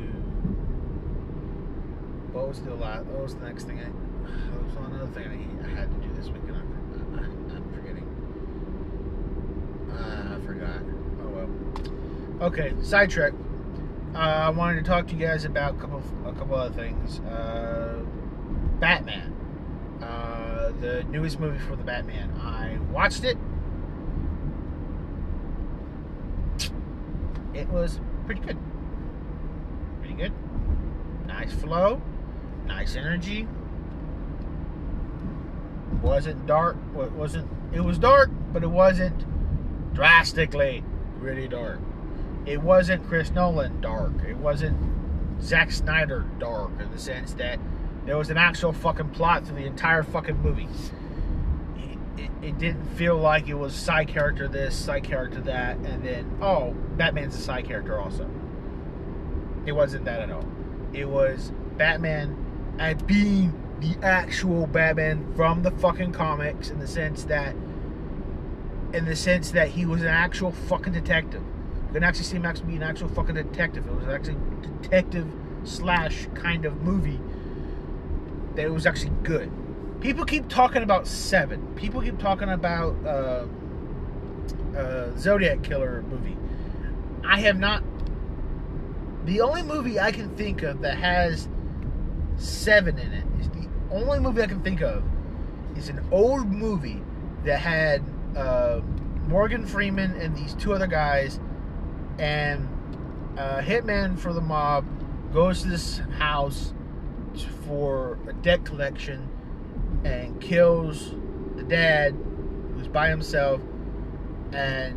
Speaker 1: What was the last? What was the next thing? I what was another thing I, I had to do this weekend. I, I, I'm forgetting. Uh, I forgot. Oh well. Okay, sidetrack. Uh, I wanted to talk to you guys about a couple, a couple other things. Uh, Batman, uh, the newest movie for the Batman. I watched it. It was pretty good. Pretty good. Nice flow. Nice energy. Wasn't dark. It wasn't. It was dark, but it wasn't drastically really dark. It wasn't Chris Nolan dark. It wasn't Zack Snyder dark in the sense that there was an actual fucking plot to the entire fucking movie. It, it, it didn't feel like it was side character this, side character that, and then, oh, Batman's a side character also. It wasn't that at all. It was Batman and being the actual Batman from the fucking comics in the sense that in the sense that he was an actual fucking detective. You can actually see actually be an actual fucking detective. It was actually detective slash kind of movie that it was actually good. People keep talking about Seven. People keep talking about uh, uh, Zodiac Killer movie. I have not. The only movie I can think of that has Seven in it is the only movie I can think of is an old movie that had uh, Morgan Freeman and these two other guys, and hitman for the mob goes to this house for a debt collection and kills the dad who's by himself, and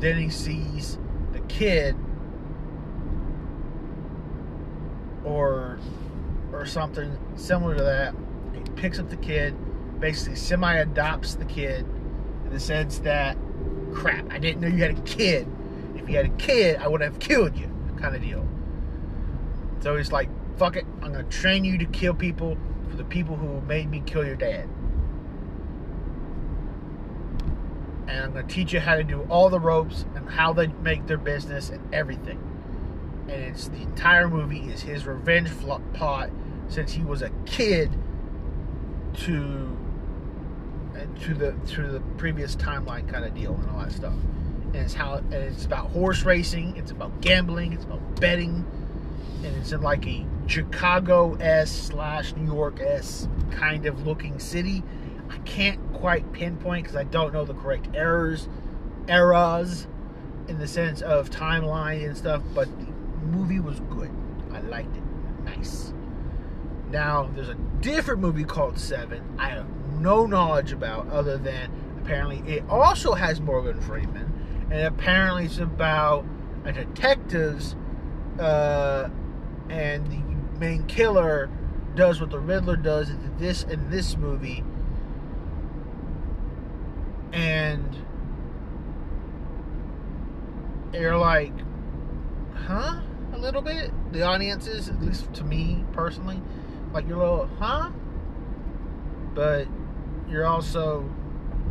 Speaker 1: then he sees the kid or or something similar to that. He picks up the kid, basically semi adopts the kid in the sense that, crap, I didn't know you had a kid. If you had a kid, I would have killed you, kind of deal. So he's like, fuck it, I'm gonna train you to kill people for the people who made me kill your dad. And I'm gonna teach you how to do all the ropes and how they make their business and everything. And it's the entire movie is his revenge plot since he was a kid to uh, to the to the previous timeline kind of deal and all that stuff. And it's how and it's about horse racing, it's about gambling, it's about betting, and it's in like a Chicago s slash New York s kind of looking city. I can't quite pinpoint because I don't know the correct errors, eras, in the sense of timeline and stuff. But movie was good. I liked it. Nice. Now there's a different movie called Seven. I have no knowledge about other than apparently it also has Morgan Freeman, and apparently it's about a detective's uh, and the main killer does what the Riddler does in this in this movie, and you're like, huh? A little bit. The audiences, at least to me personally, like you're a little, huh? But you're also,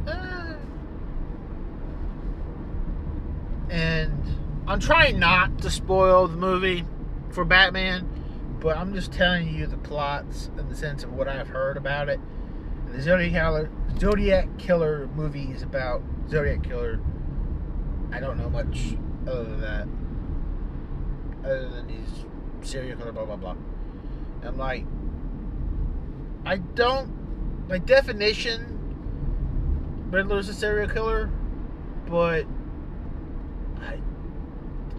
Speaker 1: eh. and I'm trying not to spoil the movie for Batman but I'm just telling you the plots in the sense of what I've heard about it. The Zodiac Killer, Zodiac Killer movie is about Zodiac Killer. I don't know much other than that. Other than he's serial killer, blah blah blah. And I'm like, I don't. By definition, Riddler's a serial killer, but I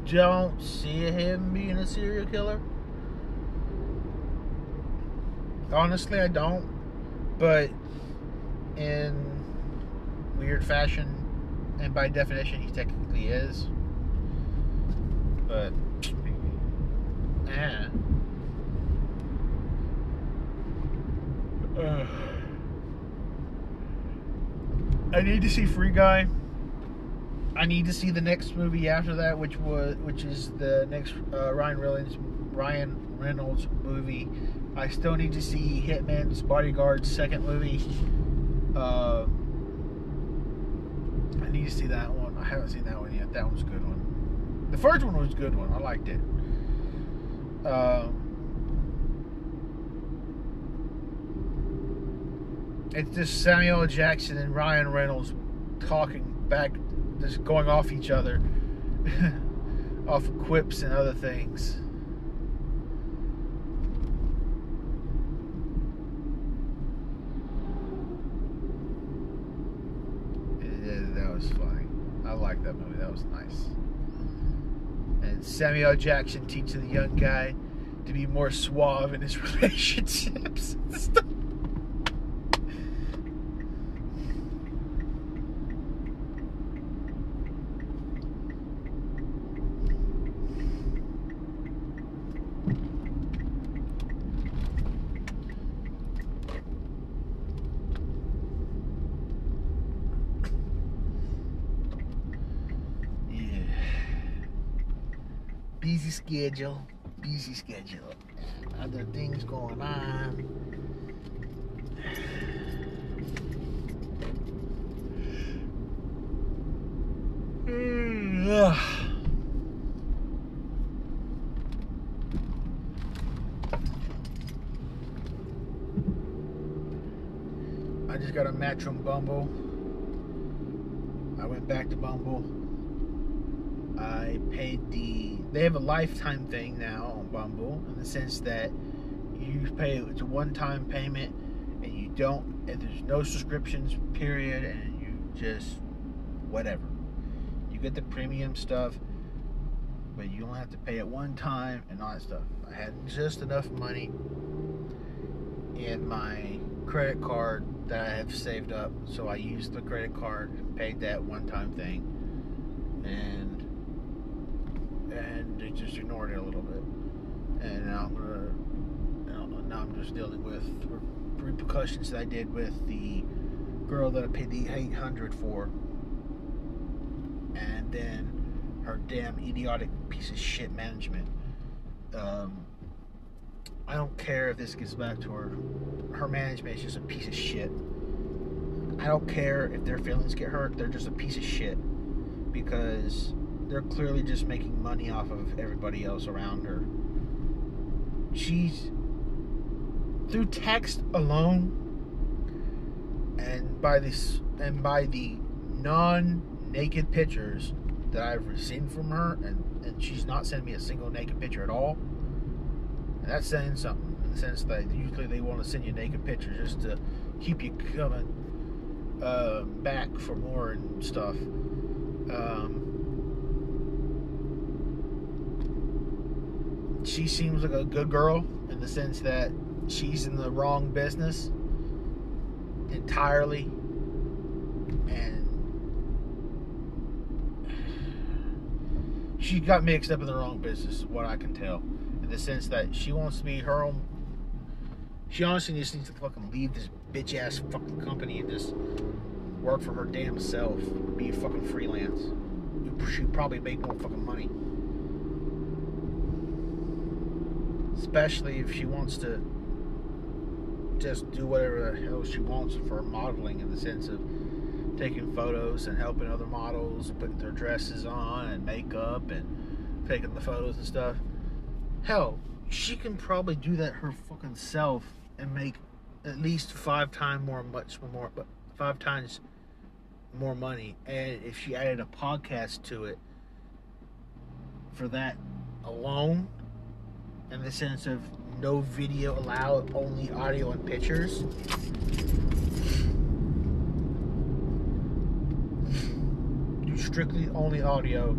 Speaker 1: don't see him being a serial killer. Honestly, I don't. But in weird fashion, and by definition, he technically is. But, eh. Uh, I need to see Free Guy. I need to see the next movie after that, which was which is the next uh, Ryan Reynolds Ryan Reynolds movie I still need to see Hitman's Bodyguard's second movie. Uh, I need to see that one. I haven't seen that one yet. That one's a good one. The first one was a good one. I liked it. Uh, it's just Samuel Jackson and Ryan Reynolds talking back, just going off each other, off quips and other things. that movie. That was nice. And Samuel Jackson teaching the young guy to be more suave in his relationships and stuff. Schedule. Busy schedule. Other things going on. Mm. I just got a match on Bumble. I went back to Bumble. I paid the. They have a lifetime thing now on Bumble in the sense that you pay it's a one-time payment and you don't and there's no subscriptions period and you just whatever. You get the premium stuff, but you only have to pay it one time and all that stuff. I had just enough money in my credit card that I have saved up, so I used the credit card and paid that one-time thing, and and they just ignored it a little bit, and now I'm now I'm just dealing with repercussions that I did with the girl that I paid the 800 for, and then her damn idiotic piece of shit management. Um, I don't care if this gets back to her. Her management is just a piece of shit. I don't care if their feelings get hurt. They're just a piece of shit because they're clearly just making money off of everybody else around her. She's through text alone and by this and by the non-naked pictures that I've seen from her and, and she's not sending me a single naked picture at all and that's saying something in the sense that usually they want to send you naked pictures just to keep you coming uh, back for more and stuff. Um, she seems like a good girl in the sense that she's in the wrong business entirely. And she got mixed up in the wrong business, what I can tell in the sense that she wants to be her own. She honestly just needs to fucking leave this bitch ass fucking company and just work for her damn self. Be a fucking freelance. She'd probably make more fucking money. Especially if she wants to just do whatever the hell she wants for modeling in the sense of taking photos and helping other models put their dresses on and makeup and taking the photos and stuff. Hell, she can probably do that her fucking self and make at least five times more, much more, but five times more money. And if she added a podcast to it for that alone, in the sense of no video allowed, only audio and pictures. Do strictly only audio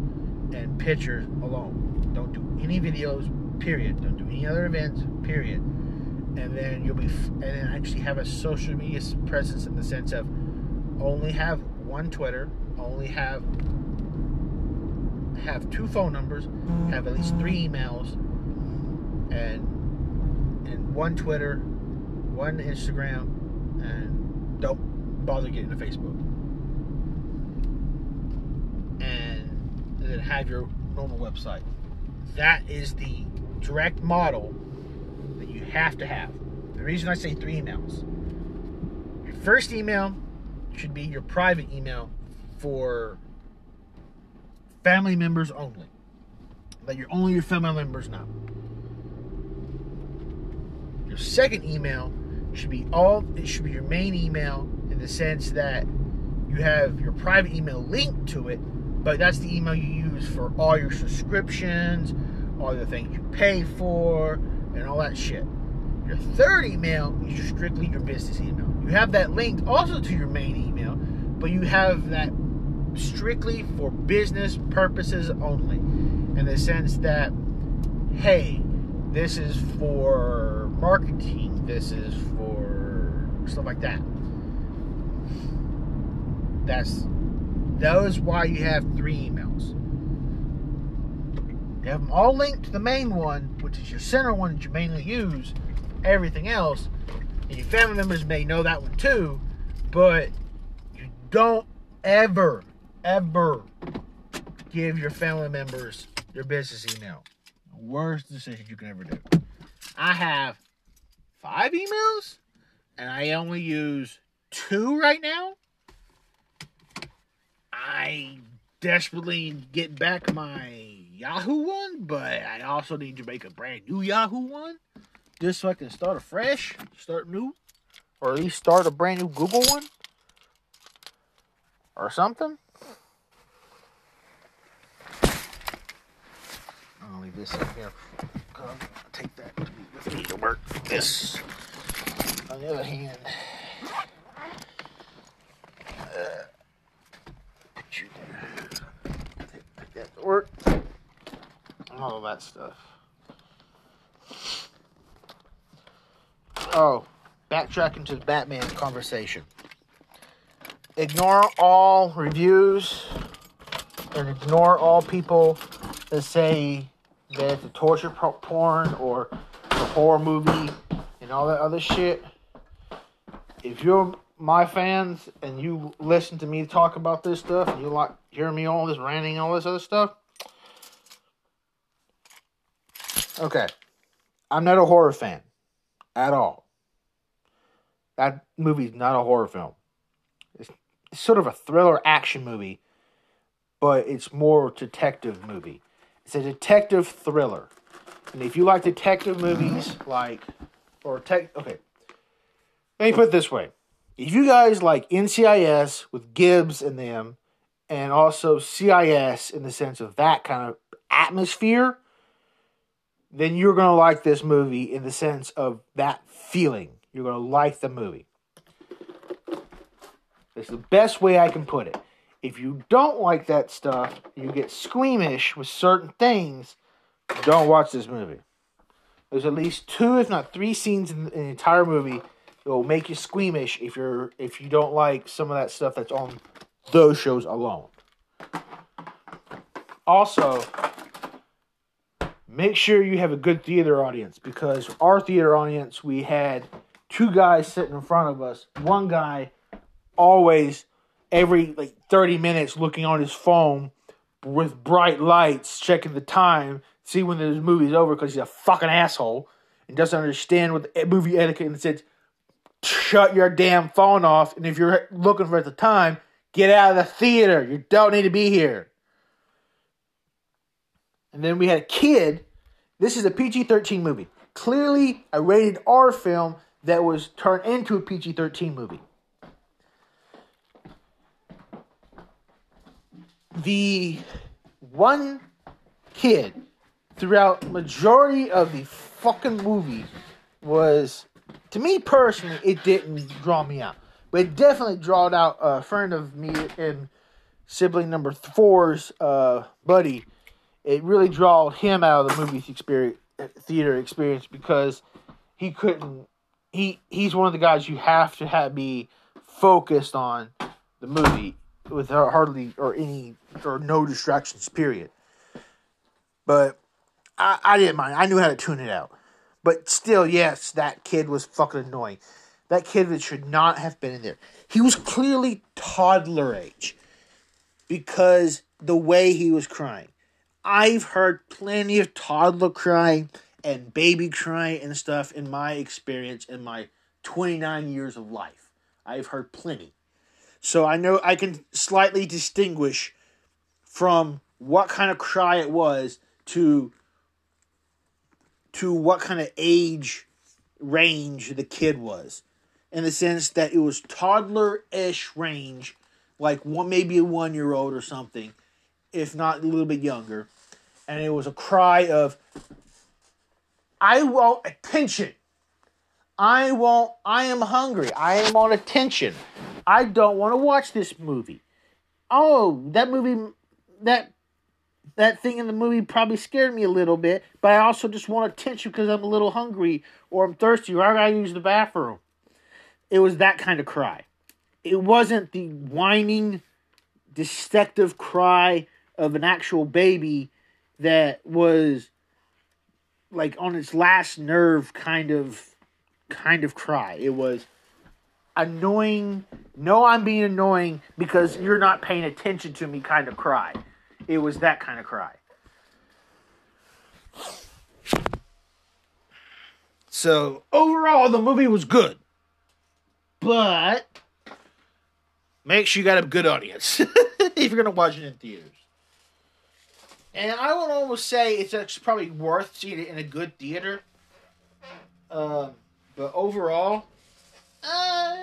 Speaker 1: and pictures alone. Don't do any videos, period. Don't do any other events, period. And then you'll be, and then actually have a social media presence in the sense of only have one Twitter, only have have two phone numbers, have at least three emails, and and one Twitter, one Instagram, and don't bother getting to Facebook. And then have your normal website. That is the direct model that you have to have. The reason I say three emails. Your first email should be your private email for family members only. That you're only your family members now. Your second email should be all it should be your main email in the sense that you have your private email linked to it, but that's the email you use for all your subscriptions, all the things you pay for, and all that shit. Your third email is strictly your business email. You have that linked also to your main email, but you have that strictly for business purposes only. In the sense that, hey, this is for marketing, this is for stuff like that. That's that is why you have three emails. You have them all linked to the main one, which is your center one that you mainly use. Everything else, and your family members may know that one too, but you don't ever, ever give your family members your business email. worst decision you can ever do. I have five emails, and I only use two right now. I desperately get back my Yahoo one, but I also need to make a brand new Yahoo one just so I can start afresh, start new, or at least start a brand new Google one or something. I'll leave this in here. I'll take that me to work. This, on the other hand, uh, you that to work. All that stuff. Oh, backtracking to the Batman conversation. Ignore all reviews and ignore all people that say that it's a torture porn or a horror movie and all that other shit. If you're my fans and you listen to me talk about this stuff and you like hear me all this ranting all this other stuff, okay, I'm not a horror fan at all. That movie's not a horror film. It's, it's sort of a thriller action movie, but it's more detective movie. It's a detective thriller. And if you like detective movies, uh-huh. like, or tech, okay. Let me put it this way. If you guys like NCIS with Gibbs and them, and also CIS in the sense of that kind of atmosphere, then you're going to like this movie in the sense of that feeling. You're going to like the movie. It's the best way I can put it. If you don't like that stuff, you get squeamish with certain things, don't watch this movie. There's at least two, if not three, scenes in the entire movie that will make you squeamish if you're if you don't like some of that stuff that's on those shows alone. Also, make sure you have a good theater audience because our theater audience we had two guys sitting in front of us. One guy always every like 30 minutes looking on his phone with bright lights, checking the time, see when this movie's over because he's a fucking asshole and doesn't understand what the movie etiquette and says, shut your damn phone off. And if you're looking for the time, get out of the theater. You don't need to be here. And then we had a kid. This is a PG 13 movie. Clearly a rated R film that was turned into a PG 13 movie. the one kid throughout majority of the fucking movie was to me personally it didn't draw me out but it definitely drawed out a friend of me and sibling number four's uh, buddy it really drawed him out of the movie experience theater experience because he couldn't he he's one of the guys you have to have be focused on the movie with hardly or any or no distractions. Period. But I, I didn't mind. I knew how to tune it out. But still, yes, that kid was fucking annoying. That kid should not have been in there. He was clearly toddler age because the way he was crying. I've heard plenty of toddler crying and baby crying and stuff in my experience in my 29 years of life. I've heard plenty. So I know I can slightly distinguish from what kind of cry it was to to what kind of age range the kid was. In the sense that it was toddler-ish range like one maybe a one year old or something if not a little bit younger. And it was a cry of i want attention. I want i am hungry. I am on attention. I don't want to watch this movie. Oh, that movie, that that thing in the movie probably scared me a little bit, but I also just want attention because I'm a little hungry or I'm thirsty or I gotta use the bathroom. It was that kind of cry. It wasn't the whining, deceptive cry of an actual baby that was like on its last nerve kind of kind of cry. It was annoying, no, I'm being annoying because you're not paying attention to me kind of cry. It was that kind of cry. So overall, the movie was good, but make sure you got a good audience if you're gonna watch it in theaters. And I would almost say it's actually probably worth seeing it in a good theater. Um, but overall, uh,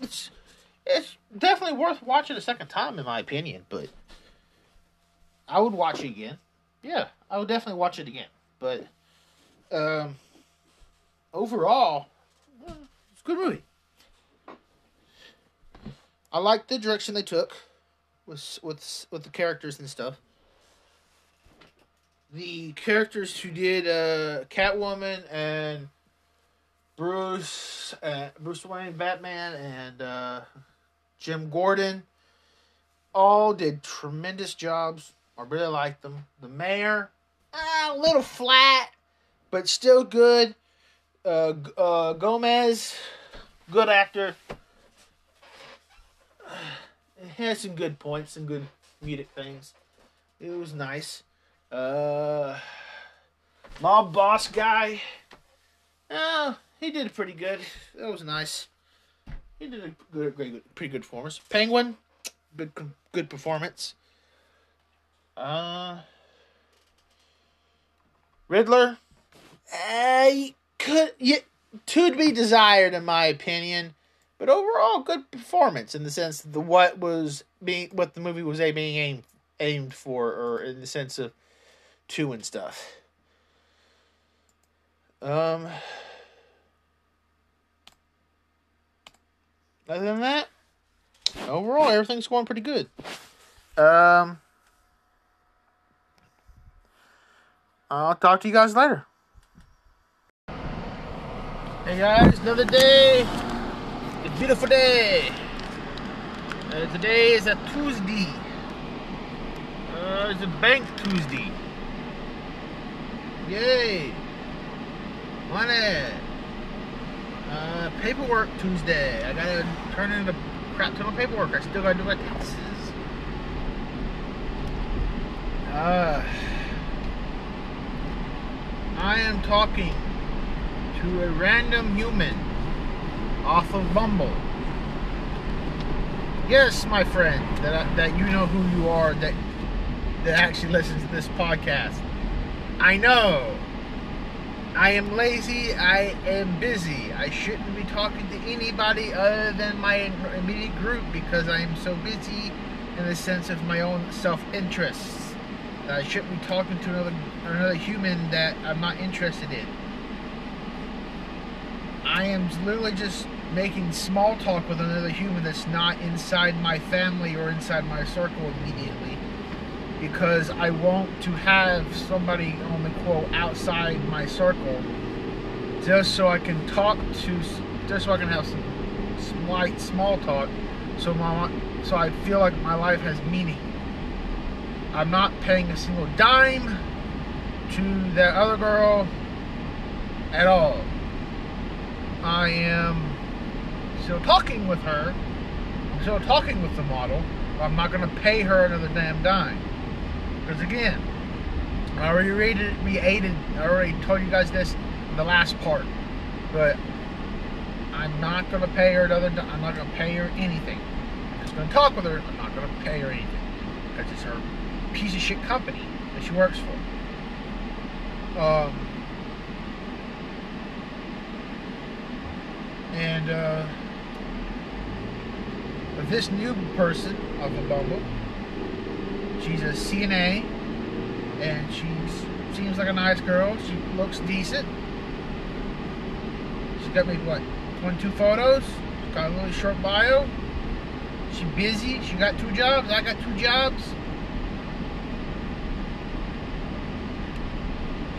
Speaker 1: it's it's definitely worth watching a second time, in my opinion. But I would watch it again. Yeah, I would definitely watch it again. But um, overall, it's a good movie. I like the direction they took with with with the characters and stuff. The characters who did uh, Catwoman and Bruce, uh, Bruce Wayne, Batman, and uh, Jim Gordon, all did tremendous jobs. I really liked them. The mayor, uh, a little flat, but still good. Uh, uh, Gomez, good actor. Had some good points, some good comedic things. It was nice. Uh, mob boss guy. Oh, he did pretty good. That was nice. He did a good, great, pretty good performance. Penguin, good, good performance. Uh, Riddler, uh, could yeah, to be desired in my opinion, but overall good performance in the sense the what was being what the movie was a being aimed aimed for, or in the sense of two and stuff. Um. Other than that, overall everything's going pretty good. Um. I'll talk to you guys later. Hey guys, another day. A beautiful day. Uh, today is a Tuesday. Uh, it's a Bank Tuesday. Yay. Money. Uh, paperwork Tuesday. I gotta turn in the crap ton of paperwork. I still gotta do my taxes. Uh. I am talking to a random human off of Bumble. Yes, my friend, that that you know who you are, that that actually listens to this podcast. I know. I am lazy. I am busy. I shouldn't be talking to anybody other than my immediate group because I am so busy in the sense of my own self-interests. I shouldn't be talking to another another human that I'm not interested in. I am literally just making small talk with another human that's not inside my family or inside my circle immediately because I want to have somebody on the quote outside my circle just so I can talk to just so I can have some slight small talk so my so I feel like my life has meaning. I'm not paying a single dime to that other girl at all. I am still talking with her. I'm still talking with the model. I'm not going to pay her another damn dime. Because again, I already rated, we aided, I already told you guys this in the last part. But I'm not to pay her another, I'm not to pay her anything. I'm just to talk with her. I'm not to pay her anything. Because it's her piece of shit company that she works for. Um, and uh, this new person of the Bumble, she's a CNA, and she seems like a nice girl. She looks decent. She's got maybe what 22 photos. She's got a really short bio. She's busy. She got two jobs. I got two jobs.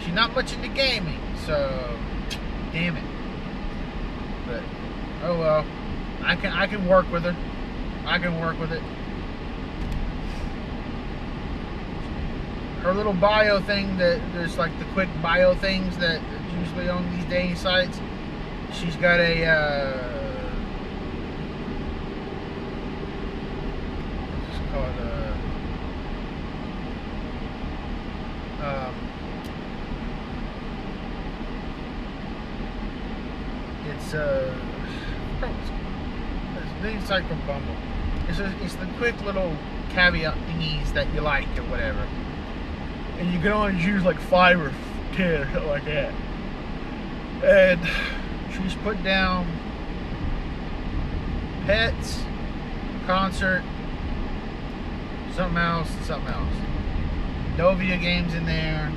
Speaker 1: She's not much into gaming, so damn it. But oh well, I can I can work with her. I can work with it. Her little bio thing that there's like the quick bio things that usually on these dating sites. She's got a uh, uh, um, it's uh, it's the inside from Bumble. It's a, it's the quick little caveat thingies that you like or whatever, and you can only use like five or ten or something like that. And she's put down pets, concert, something else, something else. No video games in there.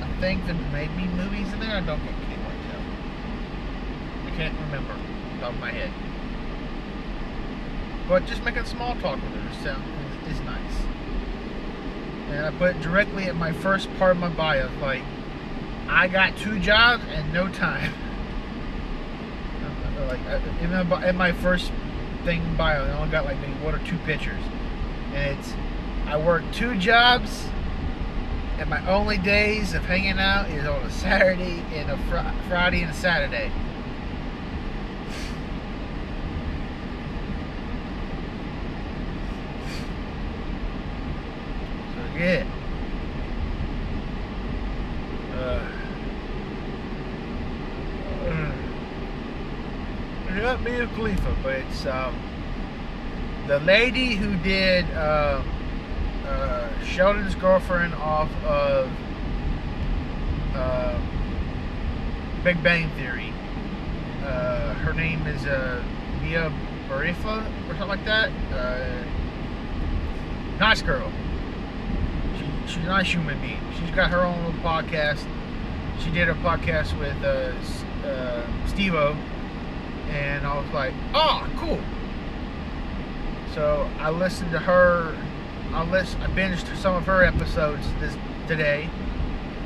Speaker 1: I think there may be movies in there. I don't can't quite tell. I can't remember off my head. But just making small talk with her is nice. And I put it directly at my first part of my bio, like I got two jobs and no time. like in my, first thing bio, I only got like maybe one or two pictures, and it's I work two jobs, and my only days of hanging out is on a Saturday and a fr- Friday and a Saturday. So yeah. Not Mia Khalifa, but it's um, the lady who did. Uh, uh, Sheldon's girlfriend off of uh, Big Bang Theory. Uh, her name is uh, Mia Barifa or something like that. Uh, nice girl. She, she's a nice human being. She's got her own little podcast. She did a podcast with uh, uh, Steve-O, and I was like, oh, cool. So I listened to her I list I binged some of her episodes this today,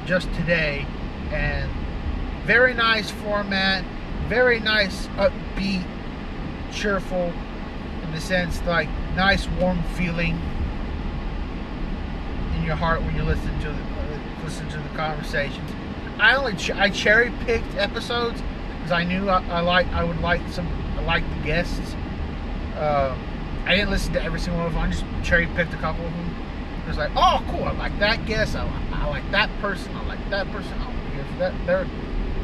Speaker 1: just today, and very nice format, very nice upbeat, cheerful, in the sense like nice warm feeling in your heart when you listen to the, uh, listen to the conversations. I only ch- I cherry picked episodes because I knew I, I like I would like some I like the guests. Uh, I didn't listen to every single one of them. I just cherry picked a couple of them. It was like, oh, cool. I like that guest. I, I like that person. I like that person. I want to hear that. Their,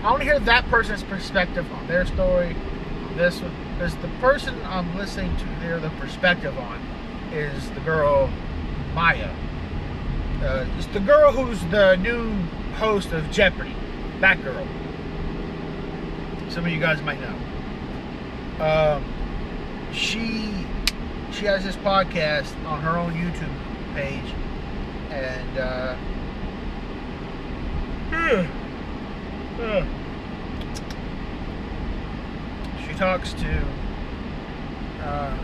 Speaker 1: I want to hear that person's perspective on their story. This because the person I'm listening to hear the perspective on is the girl Maya. Uh, it's the girl who's the new host of Jeopardy. That girl. Some of you guys might know. Um, she she has this podcast on her own YouTube page, and uh, she talks to uh,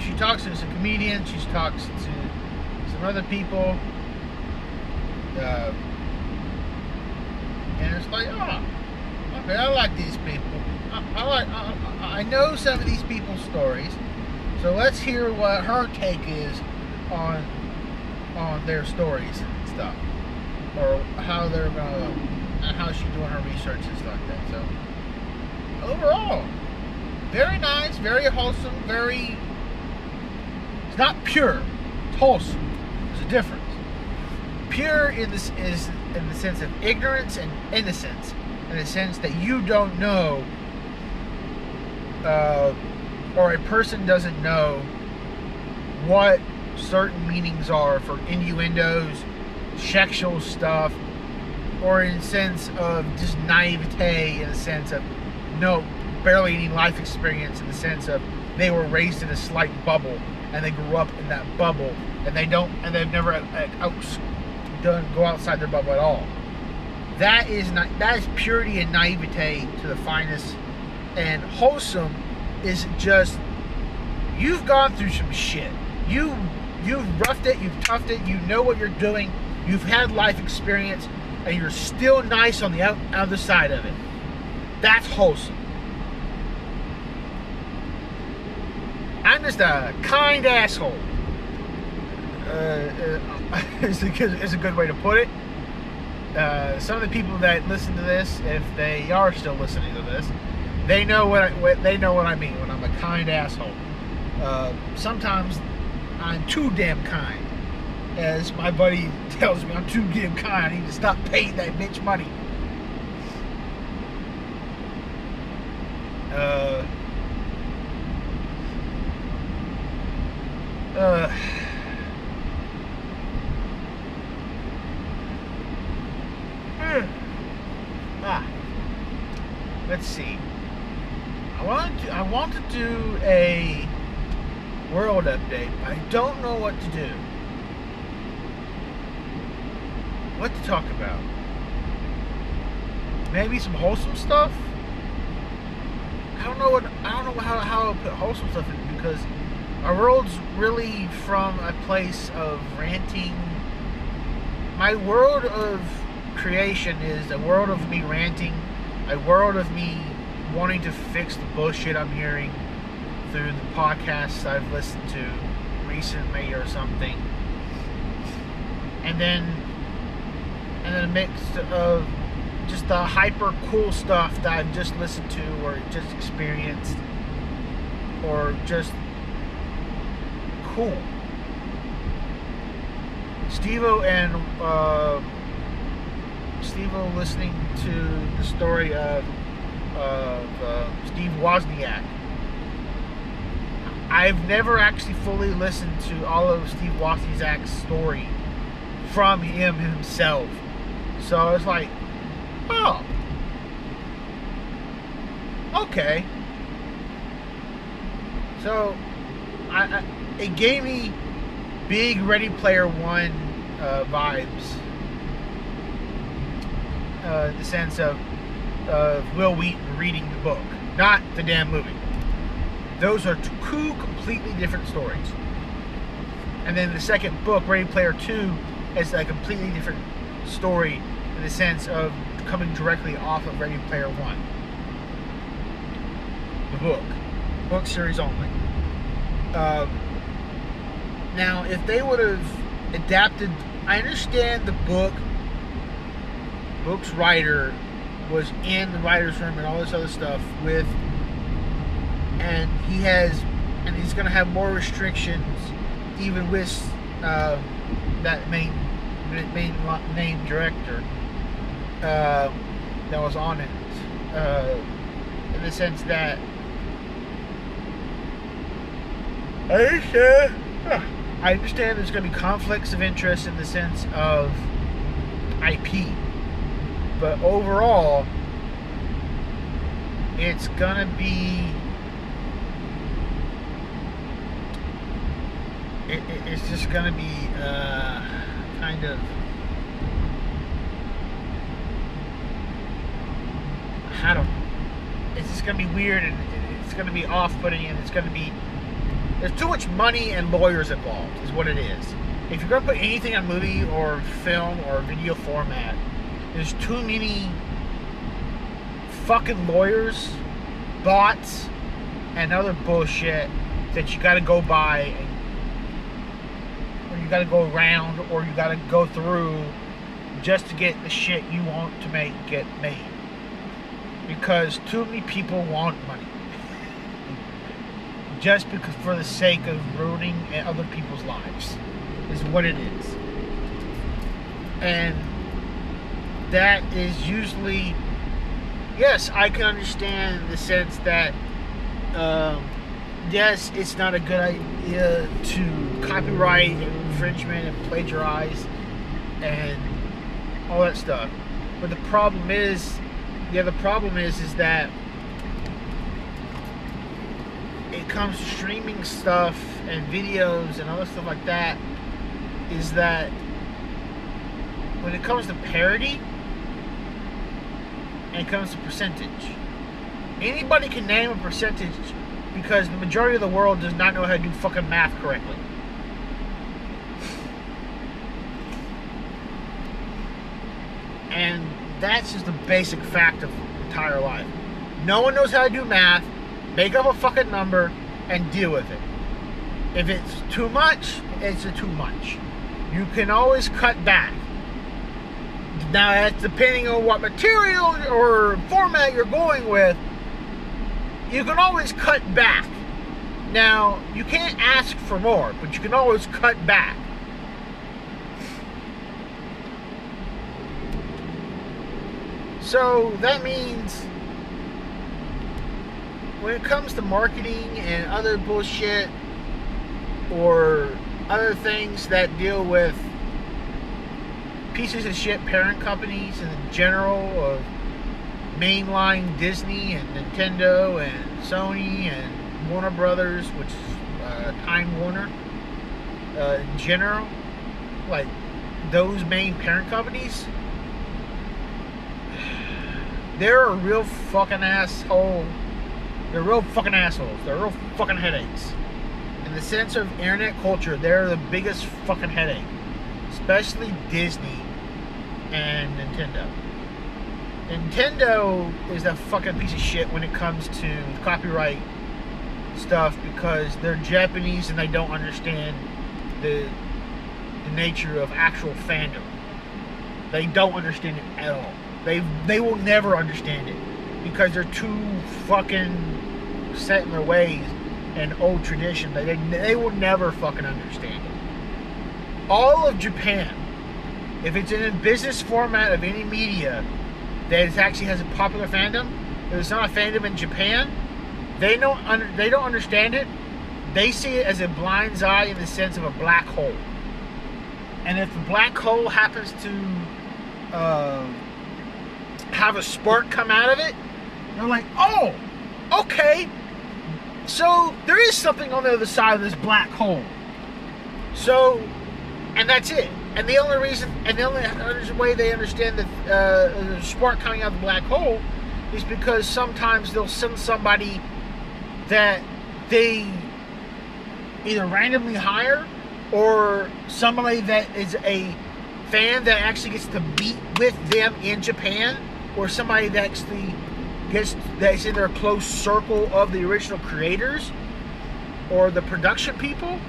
Speaker 1: she talks to some comedians. She talks to other people, uh, and it's like, oh, okay, I like these people. I, I like. I, I know some of these people's stories, so let's hear what her take is on on their stories and stuff, or how they're gonna, how she's doing her research and stuff like that. So overall, very nice, very wholesome, very. It's not pure, wholesome. Difference. Pure in this is in the sense of ignorance and innocence, in the sense that you don't know uh, or a person doesn't know what certain meanings are for innuendos, sexual stuff, or in sense of just naivete, in the sense of no, barely any life experience, in the sense of they were raised in a slight bubble and they grew up in that bubble and they don't and they've never uh, out, done go outside their bubble at all. That is not that is purity and naivete to the finest and wholesome is just you've gone through some shit. You you've roughed it, you've toughed it, you know what you're doing, you've had life experience, and you're still nice on the other side of it. That's wholesome. I'm just a kind asshole. Uh, uh, is, a good, is a good way to put it. Uh, some of the people that listen to this, if they are still listening to this, they know what, I, what they know what I mean when I'm a kind asshole. Uh, sometimes I'm too damn kind. As my buddy tells me, I'm too damn kind. I need to stop paying that bitch money. Uh, uh, hmm. ah, let's see. I want to. I want to do a world update. I don't know what to do. What to talk about? Maybe some wholesome stuff. I don't know what. I don't know how how to put wholesome stuff in because our world's really from a place of ranting. My world of creation is a world of me ranting, a world of me wanting to fix the bullshit I'm hearing through the podcasts I've listened to recently or something. And then and then a mix of just the hyper cool stuff that I've just listened to or just experienced or just cool. Steve-O and uh, Steve-O listening to the story of, of uh, Steve Wozniak. I've never actually fully listened to all of Steve Wozniak's story from him himself. So it's like, oh, okay. So I, I it gave me big Ready Player One uh, vibes. Uh, the sense of uh, Wil Wheaton reading the book, not the damn movie. Those are two completely different stories. And then the second book, Ready Player Two, is a completely different story in the sense of coming directly off of Ready Player One. The book, book series only. Um, now, if they would have adapted, I understand the book, book's writer was in the writer's room and all this other stuff with, and he has, and he's going to have more restrictions even with uh, that main main name director uh, that was on it, uh, in the sense that I understand, I understand there's going to be conflicts of interest in the sense of IP, but overall, it's going to be. It, it, it's just going to be uh, kind of I don't. It's just gonna be weird and it's gonna be off-putting and it's gonna be. There's too much money and lawyers involved, is what it is. If you're gonna put anything on movie or film or video format, there's too many fucking lawyers, bots, and other bullshit that you gotta go by or you gotta go around or you gotta go through just to get the shit you want to make get made because too many people want money. Just because for the sake of ruining other people's lives is what it is. And that is usually yes, I can understand the sense that um, yes, it's not a good idea to copyright infringement and plagiarize and all that stuff. But the problem is yeah, the problem is, is that it comes to streaming stuff and videos and other stuff like that. Is that when it comes to parody and it comes to percentage, anybody can name a percentage because the majority of the world does not know how to do fucking math correctly. And that's just the basic fact of entire life. No one knows how to do math. Make up a fucking number and deal with it. If it's too much, it's too much. You can always cut back. Now, that's depending on what material or format you're going with, you can always cut back. Now, you can't ask for more, but you can always cut back. So that means when it comes to marketing and other bullshit or other things that deal with pieces of shit parent companies in general of mainline Disney and Nintendo and Sony and Warner Brothers, which is uh, Time Warner uh, in general, like those main parent companies, they're a real fucking asshole. They're real fucking assholes. They're real fucking headaches. In the sense of internet culture, they're the biggest fucking headache. Especially Disney and Nintendo. Nintendo is a fucking piece of shit when it comes to copyright stuff because they're Japanese and they don't understand the the nature of actual fandom. They don't understand it at all. They they will never understand it because they're too fucking set in their ways and old tradition. They, they, they will never fucking understand it. All of Japan, if it's in a business format of any media that actually has a popular fandom, if it's not a fandom in Japan, they don't they don't understand it. They see it as a blind's eye in the sense of a black hole. And if the black hole happens to uh, have a spark come out of it, they're like, oh, okay. So there is something on the other side of this black hole. So, and that's it. And the only reason, and the only way they understand that uh, the spark coming out of the black hole is because sometimes they'll send somebody that they either randomly hire or somebody that is a fan that actually gets to meet with them in Japan or somebody that actually gets that's in their close circle of the original creators or the production people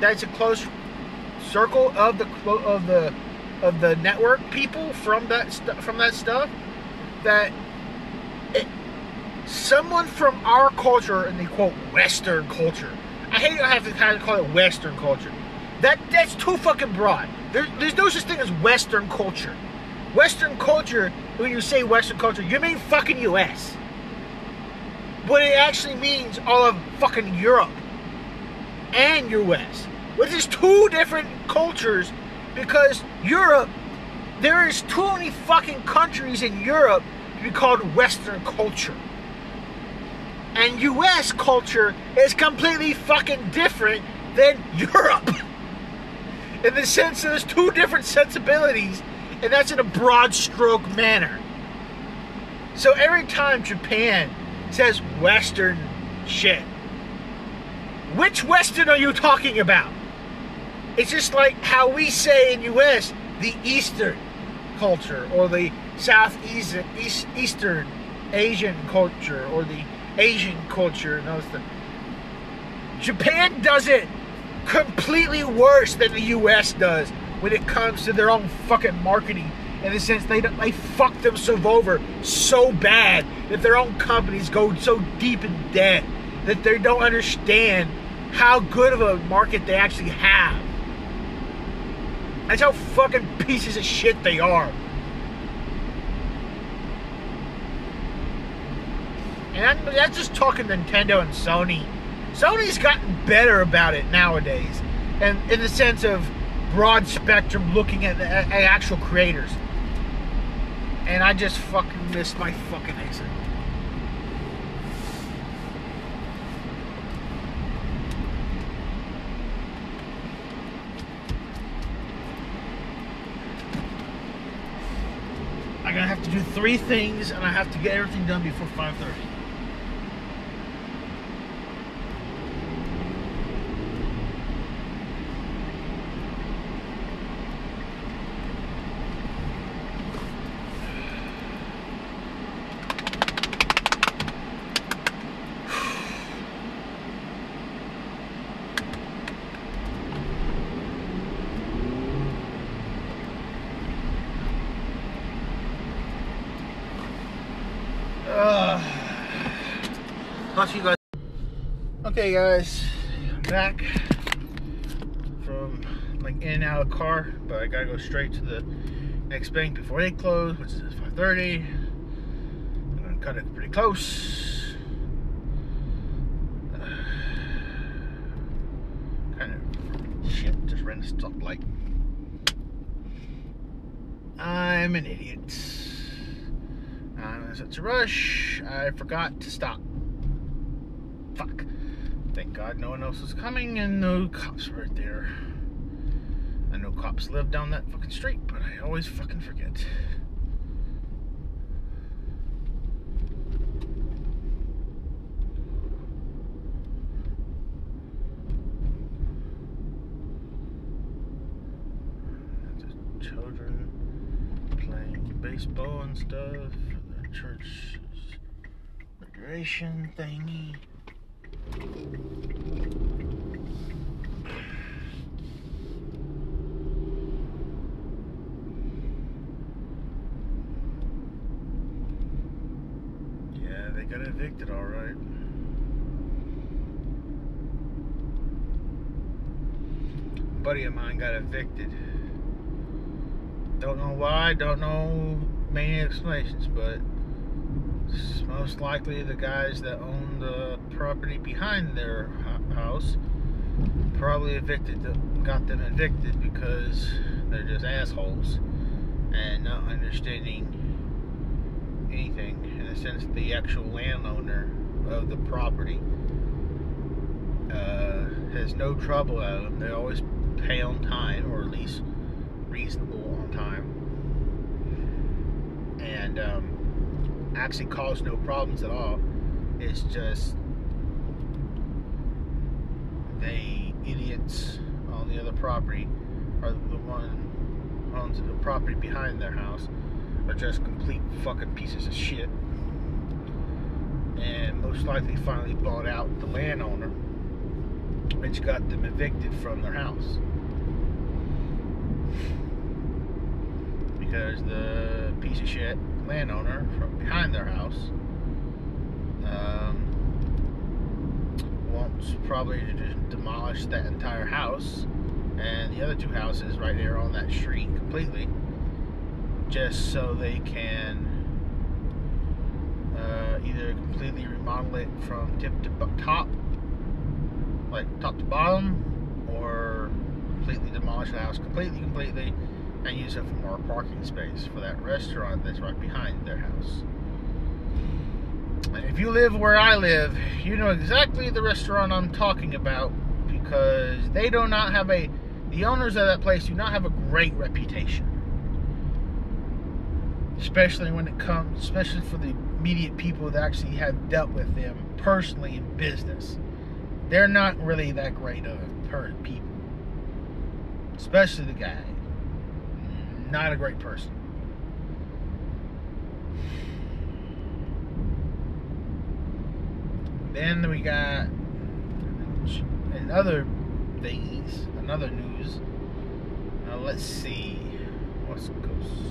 Speaker 1: that's a close circle of the of the of the network people from that st- from that stuff that it, someone from our culture and the quote western culture. I hate i have to kind of call it western culture. That that's too fucking broad. There, there's no such thing as western culture. Western culture when you say western culture you mean fucking us but it actually means all of fucking europe and us which is two different cultures because Europe, there is too many fucking countries in Europe to be called Western culture. And US culture is completely fucking different than Europe. In the sense that there's two different sensibilities, and that's in a broad stroke manner. So every time Japan says Western shit, which Western are you talking about? It's just like how we say in U.S. the Eastern culture or the Southeast East, Eastern Asian culture or the Asian culture and those things. Japan does it completely worse than the U.S. does when it comes to their own fucking marketing. In the sense they they fuck themselves over so bad that their own companies go so deep in debt that they don't understand how good of a market they actually have. That's how fucking pieces of shit they are. And that's just talking Nintendo and Sony. Sony's gotten better about it nowadays, and in the sense of broad spectrum, looking at actual creators. And I just fucking missed my fucking exit. I'm gonna have to do three things, and I have to get everything done before 5:30. Uh, talk to you guys. Okay, guys, back from like in and out of the car, but I gotta go straight to the next bank before they close, which is 5:30. I'm gonna cut it pretty close. kind of shit, just ran a stoplight. I'm an idiot. I'm in such a rush, I forgot to stop. Fuck. Thank God no one else was coming and no cops were right there. I know cops live down that fucking street, but I always fucking forget. Children playing baseball and stuff. The church recreation thingy. Yeah, they got evicted all right. buddy of mine got evicted. Don't know why, don't know many explanations, but most likely the guys that own the property behind their house probably evicted them, got them evicted because they're just assholes and not understanding anything in the sense the actual landowner of the property uh, has no trouble at them. They always pay on time, or at least reasonable on time, and um, actually cause no problems at all. It's just they idiots on the other property are the one owns the property behind their house are just complete fucking pieces of shit. And most likely finally bought out the landowner, which got them evicted from their house. because the piece of shit landowner from behind their house um, wants probably to demolish that entire house and the other two houses right there on that street completely just so they can uh, either completely remodel it from tip to top like top to bottom or completely demolish the house completely completely and use it for more parking space for that restaurant that's right behind their house. And if you live where I live, you know exactly the restaurant I'm talking about because they do not have a, the owners of that place do not have a great reputation. Especially when it comes, especially for the immediate people that actually have dealt with them personally in business. They're not really that great of a people. Especially the guy not a great person. Then we got another things, another news. Now let's see what's goes.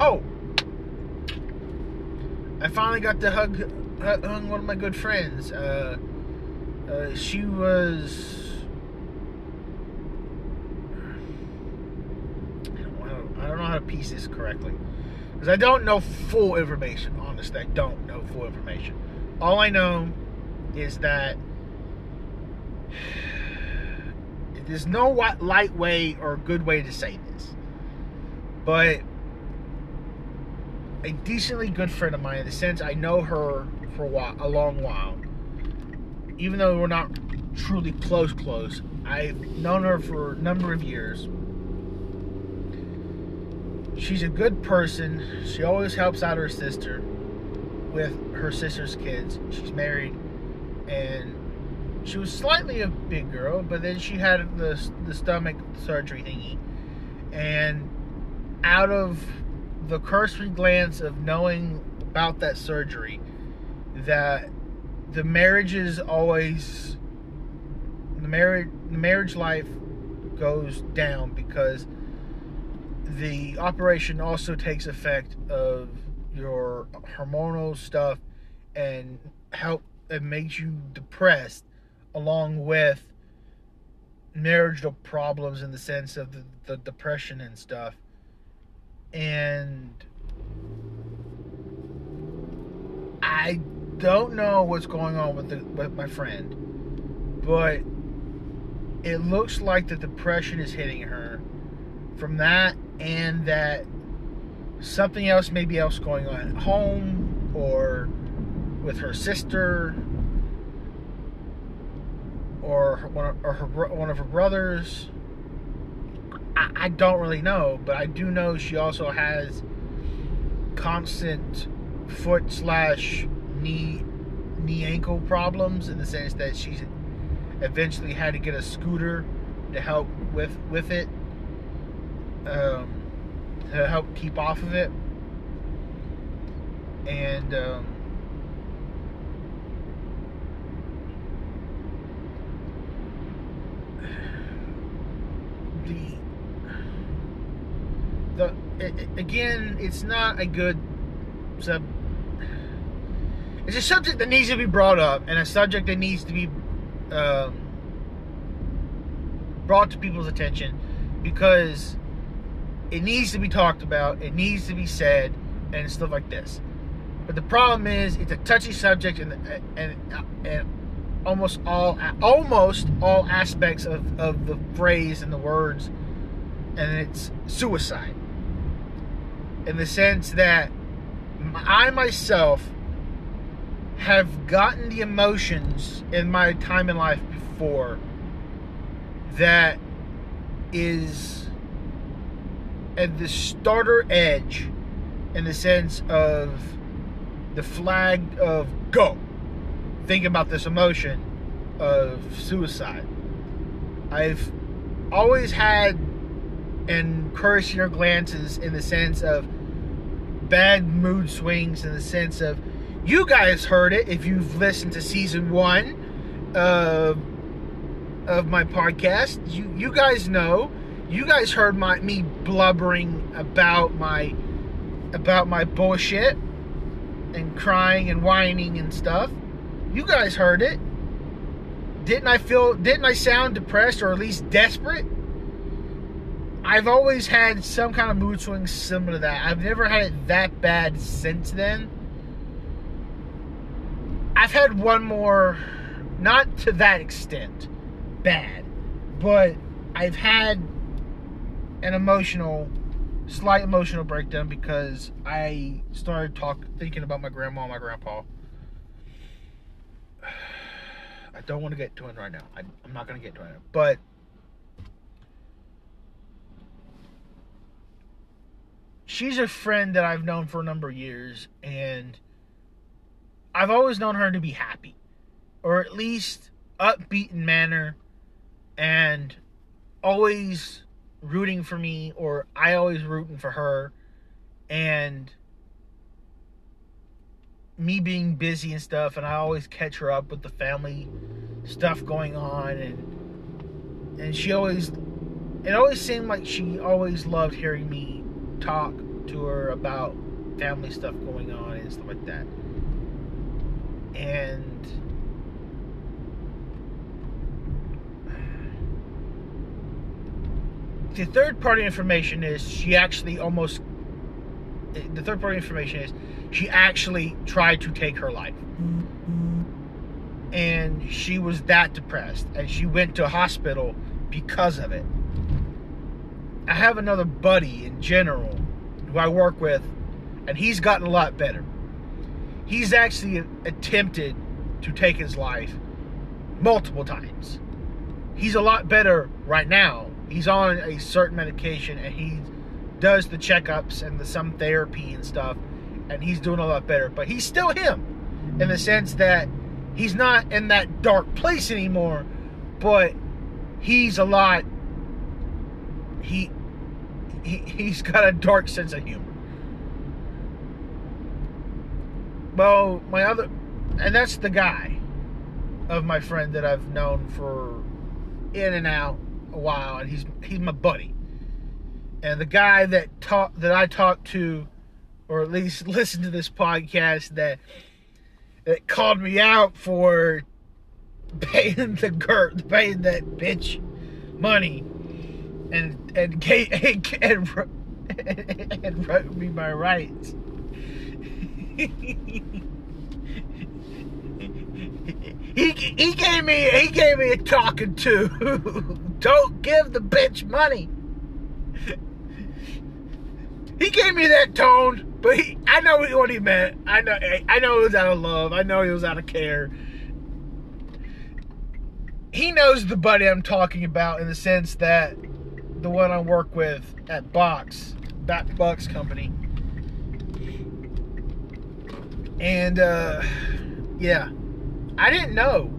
Speaker 1: Oh, I finally got to hug, hug one of my good friends. Uh, uh, she was I don't, know, I don't know how to piece this correctly because I don't know full information. Honestly, I don't know full information. All I know is that there's no light way or good way to say this, but a decently good friend of mine in the sense I know her for a while, a long while. Even though we're not truly close, close, I've known her for a number of years. She's a good person. She always helps out her sister with her sister's kids. She's married, and she was slightly a big girl, but then she had the the stomach surgery thingy, and out of the cursory glance of knowing about that surgery, that the marriage is always the marriage the marriage life goes down because the operation also takes effect of your hormonal stuff and help it makes you depressed along with marital problems in the sense of the, the depression and stuff. And I don't know what's going on with the, with my friend, but it looks like the depression is hitting her. From that, and that something else maybe else going on at home or with her sister or one of, or her, one of her brothers. I, I don't really know, but I do know she also has constant foot slash knee knee ankle problems in the sense that she eventually had to get a scooter to help with with it um, to help keep off of it and um, the the it, again, it's not a good sub. It's a subject that needs to be brought up, and a subject that needs to be um, brought to people's attention because it needs to be talked about, it needs to be said, and stuff like this. But the problem is, it's a touchy subject, and and and almost all almost all aspects of, of the phrase and the words, and it's suicide in the sense that I myself have gotten the emotions in my time in life before that is at the starter edge in the sense of the flag of go. Think about this emotion of suicide. I've always had cursory glances in the sense of bad mood swings in the sense of you guys heard it if you've listened to season one of of my podcast. You you guys know. You guys heard my me blubbering about my about my bullshit and crying and whining and stuff. You guys heard it. Didn't i feel didn't i sound depressed or at least desperate? I've always had some kind of mood swings similar to that. I've never had it that bad since then. I've had one more, not to that extent, bad, but I've had an emotional, slight emotional breakdown because I started talk thinking about my grandma and my grandpa. I don't want to get to it right now. I, am not going to get to it, but she's a friend that I've known for a number of years, and I've always known her to be happy, or at least upbeat in manner, and always rooting for me, or I always rooting for her, and me being busy and stuff, and I always catch her up with the family stuff going on, and and she always, it always seemed like she always loved hearing me talk to her about family stuff going on and stuff like that. And the third party information is she actually almost the third party information is she actually tried to take her life. and she was that depressed and she went to hospital because of it. I have another buddy in general who I work with, and he's gotten a lot better. He's actually attempted to take his life multiple times. He's a lot better right now. He's on a certain medication and he does the checkups and the some therapy and stuff, and he's doing a lot better. But he's still him in the sense that he's not in that dark place anymore, but he's a lot he he he's got a dark sense of humor. Well, my other and that's the guy of my friend that I've known for in and out a while and he's he's my buddy. And the guy that talk that I talked to or at least listened to this podcast that that called me out for paying the girl, paying that bitch money, and and and, and, and wrote me my rights. He he gave me he gave me a talking to. Don't give the bitch money. He gave me that tone, but he, I know what he meant. I know I know it was out of love. I know he was out of care. He knows the buddy I'm talking about in the sense that the one I work with at Box, Back Box Company. And uh yeah. I didn't know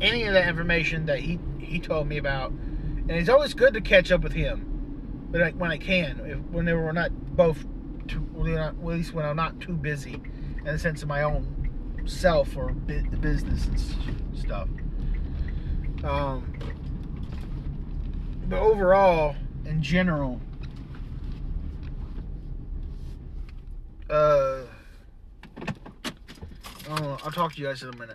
Speaker 1: any of the information that he he told me about. And it's always good to catch up with him. But like when I can, if, whenever we're not both too, at least when I'm not too busy in the sense of my own self or business and stuff. Um, but overall, in general, uh, I'll talk to you guys in a minute.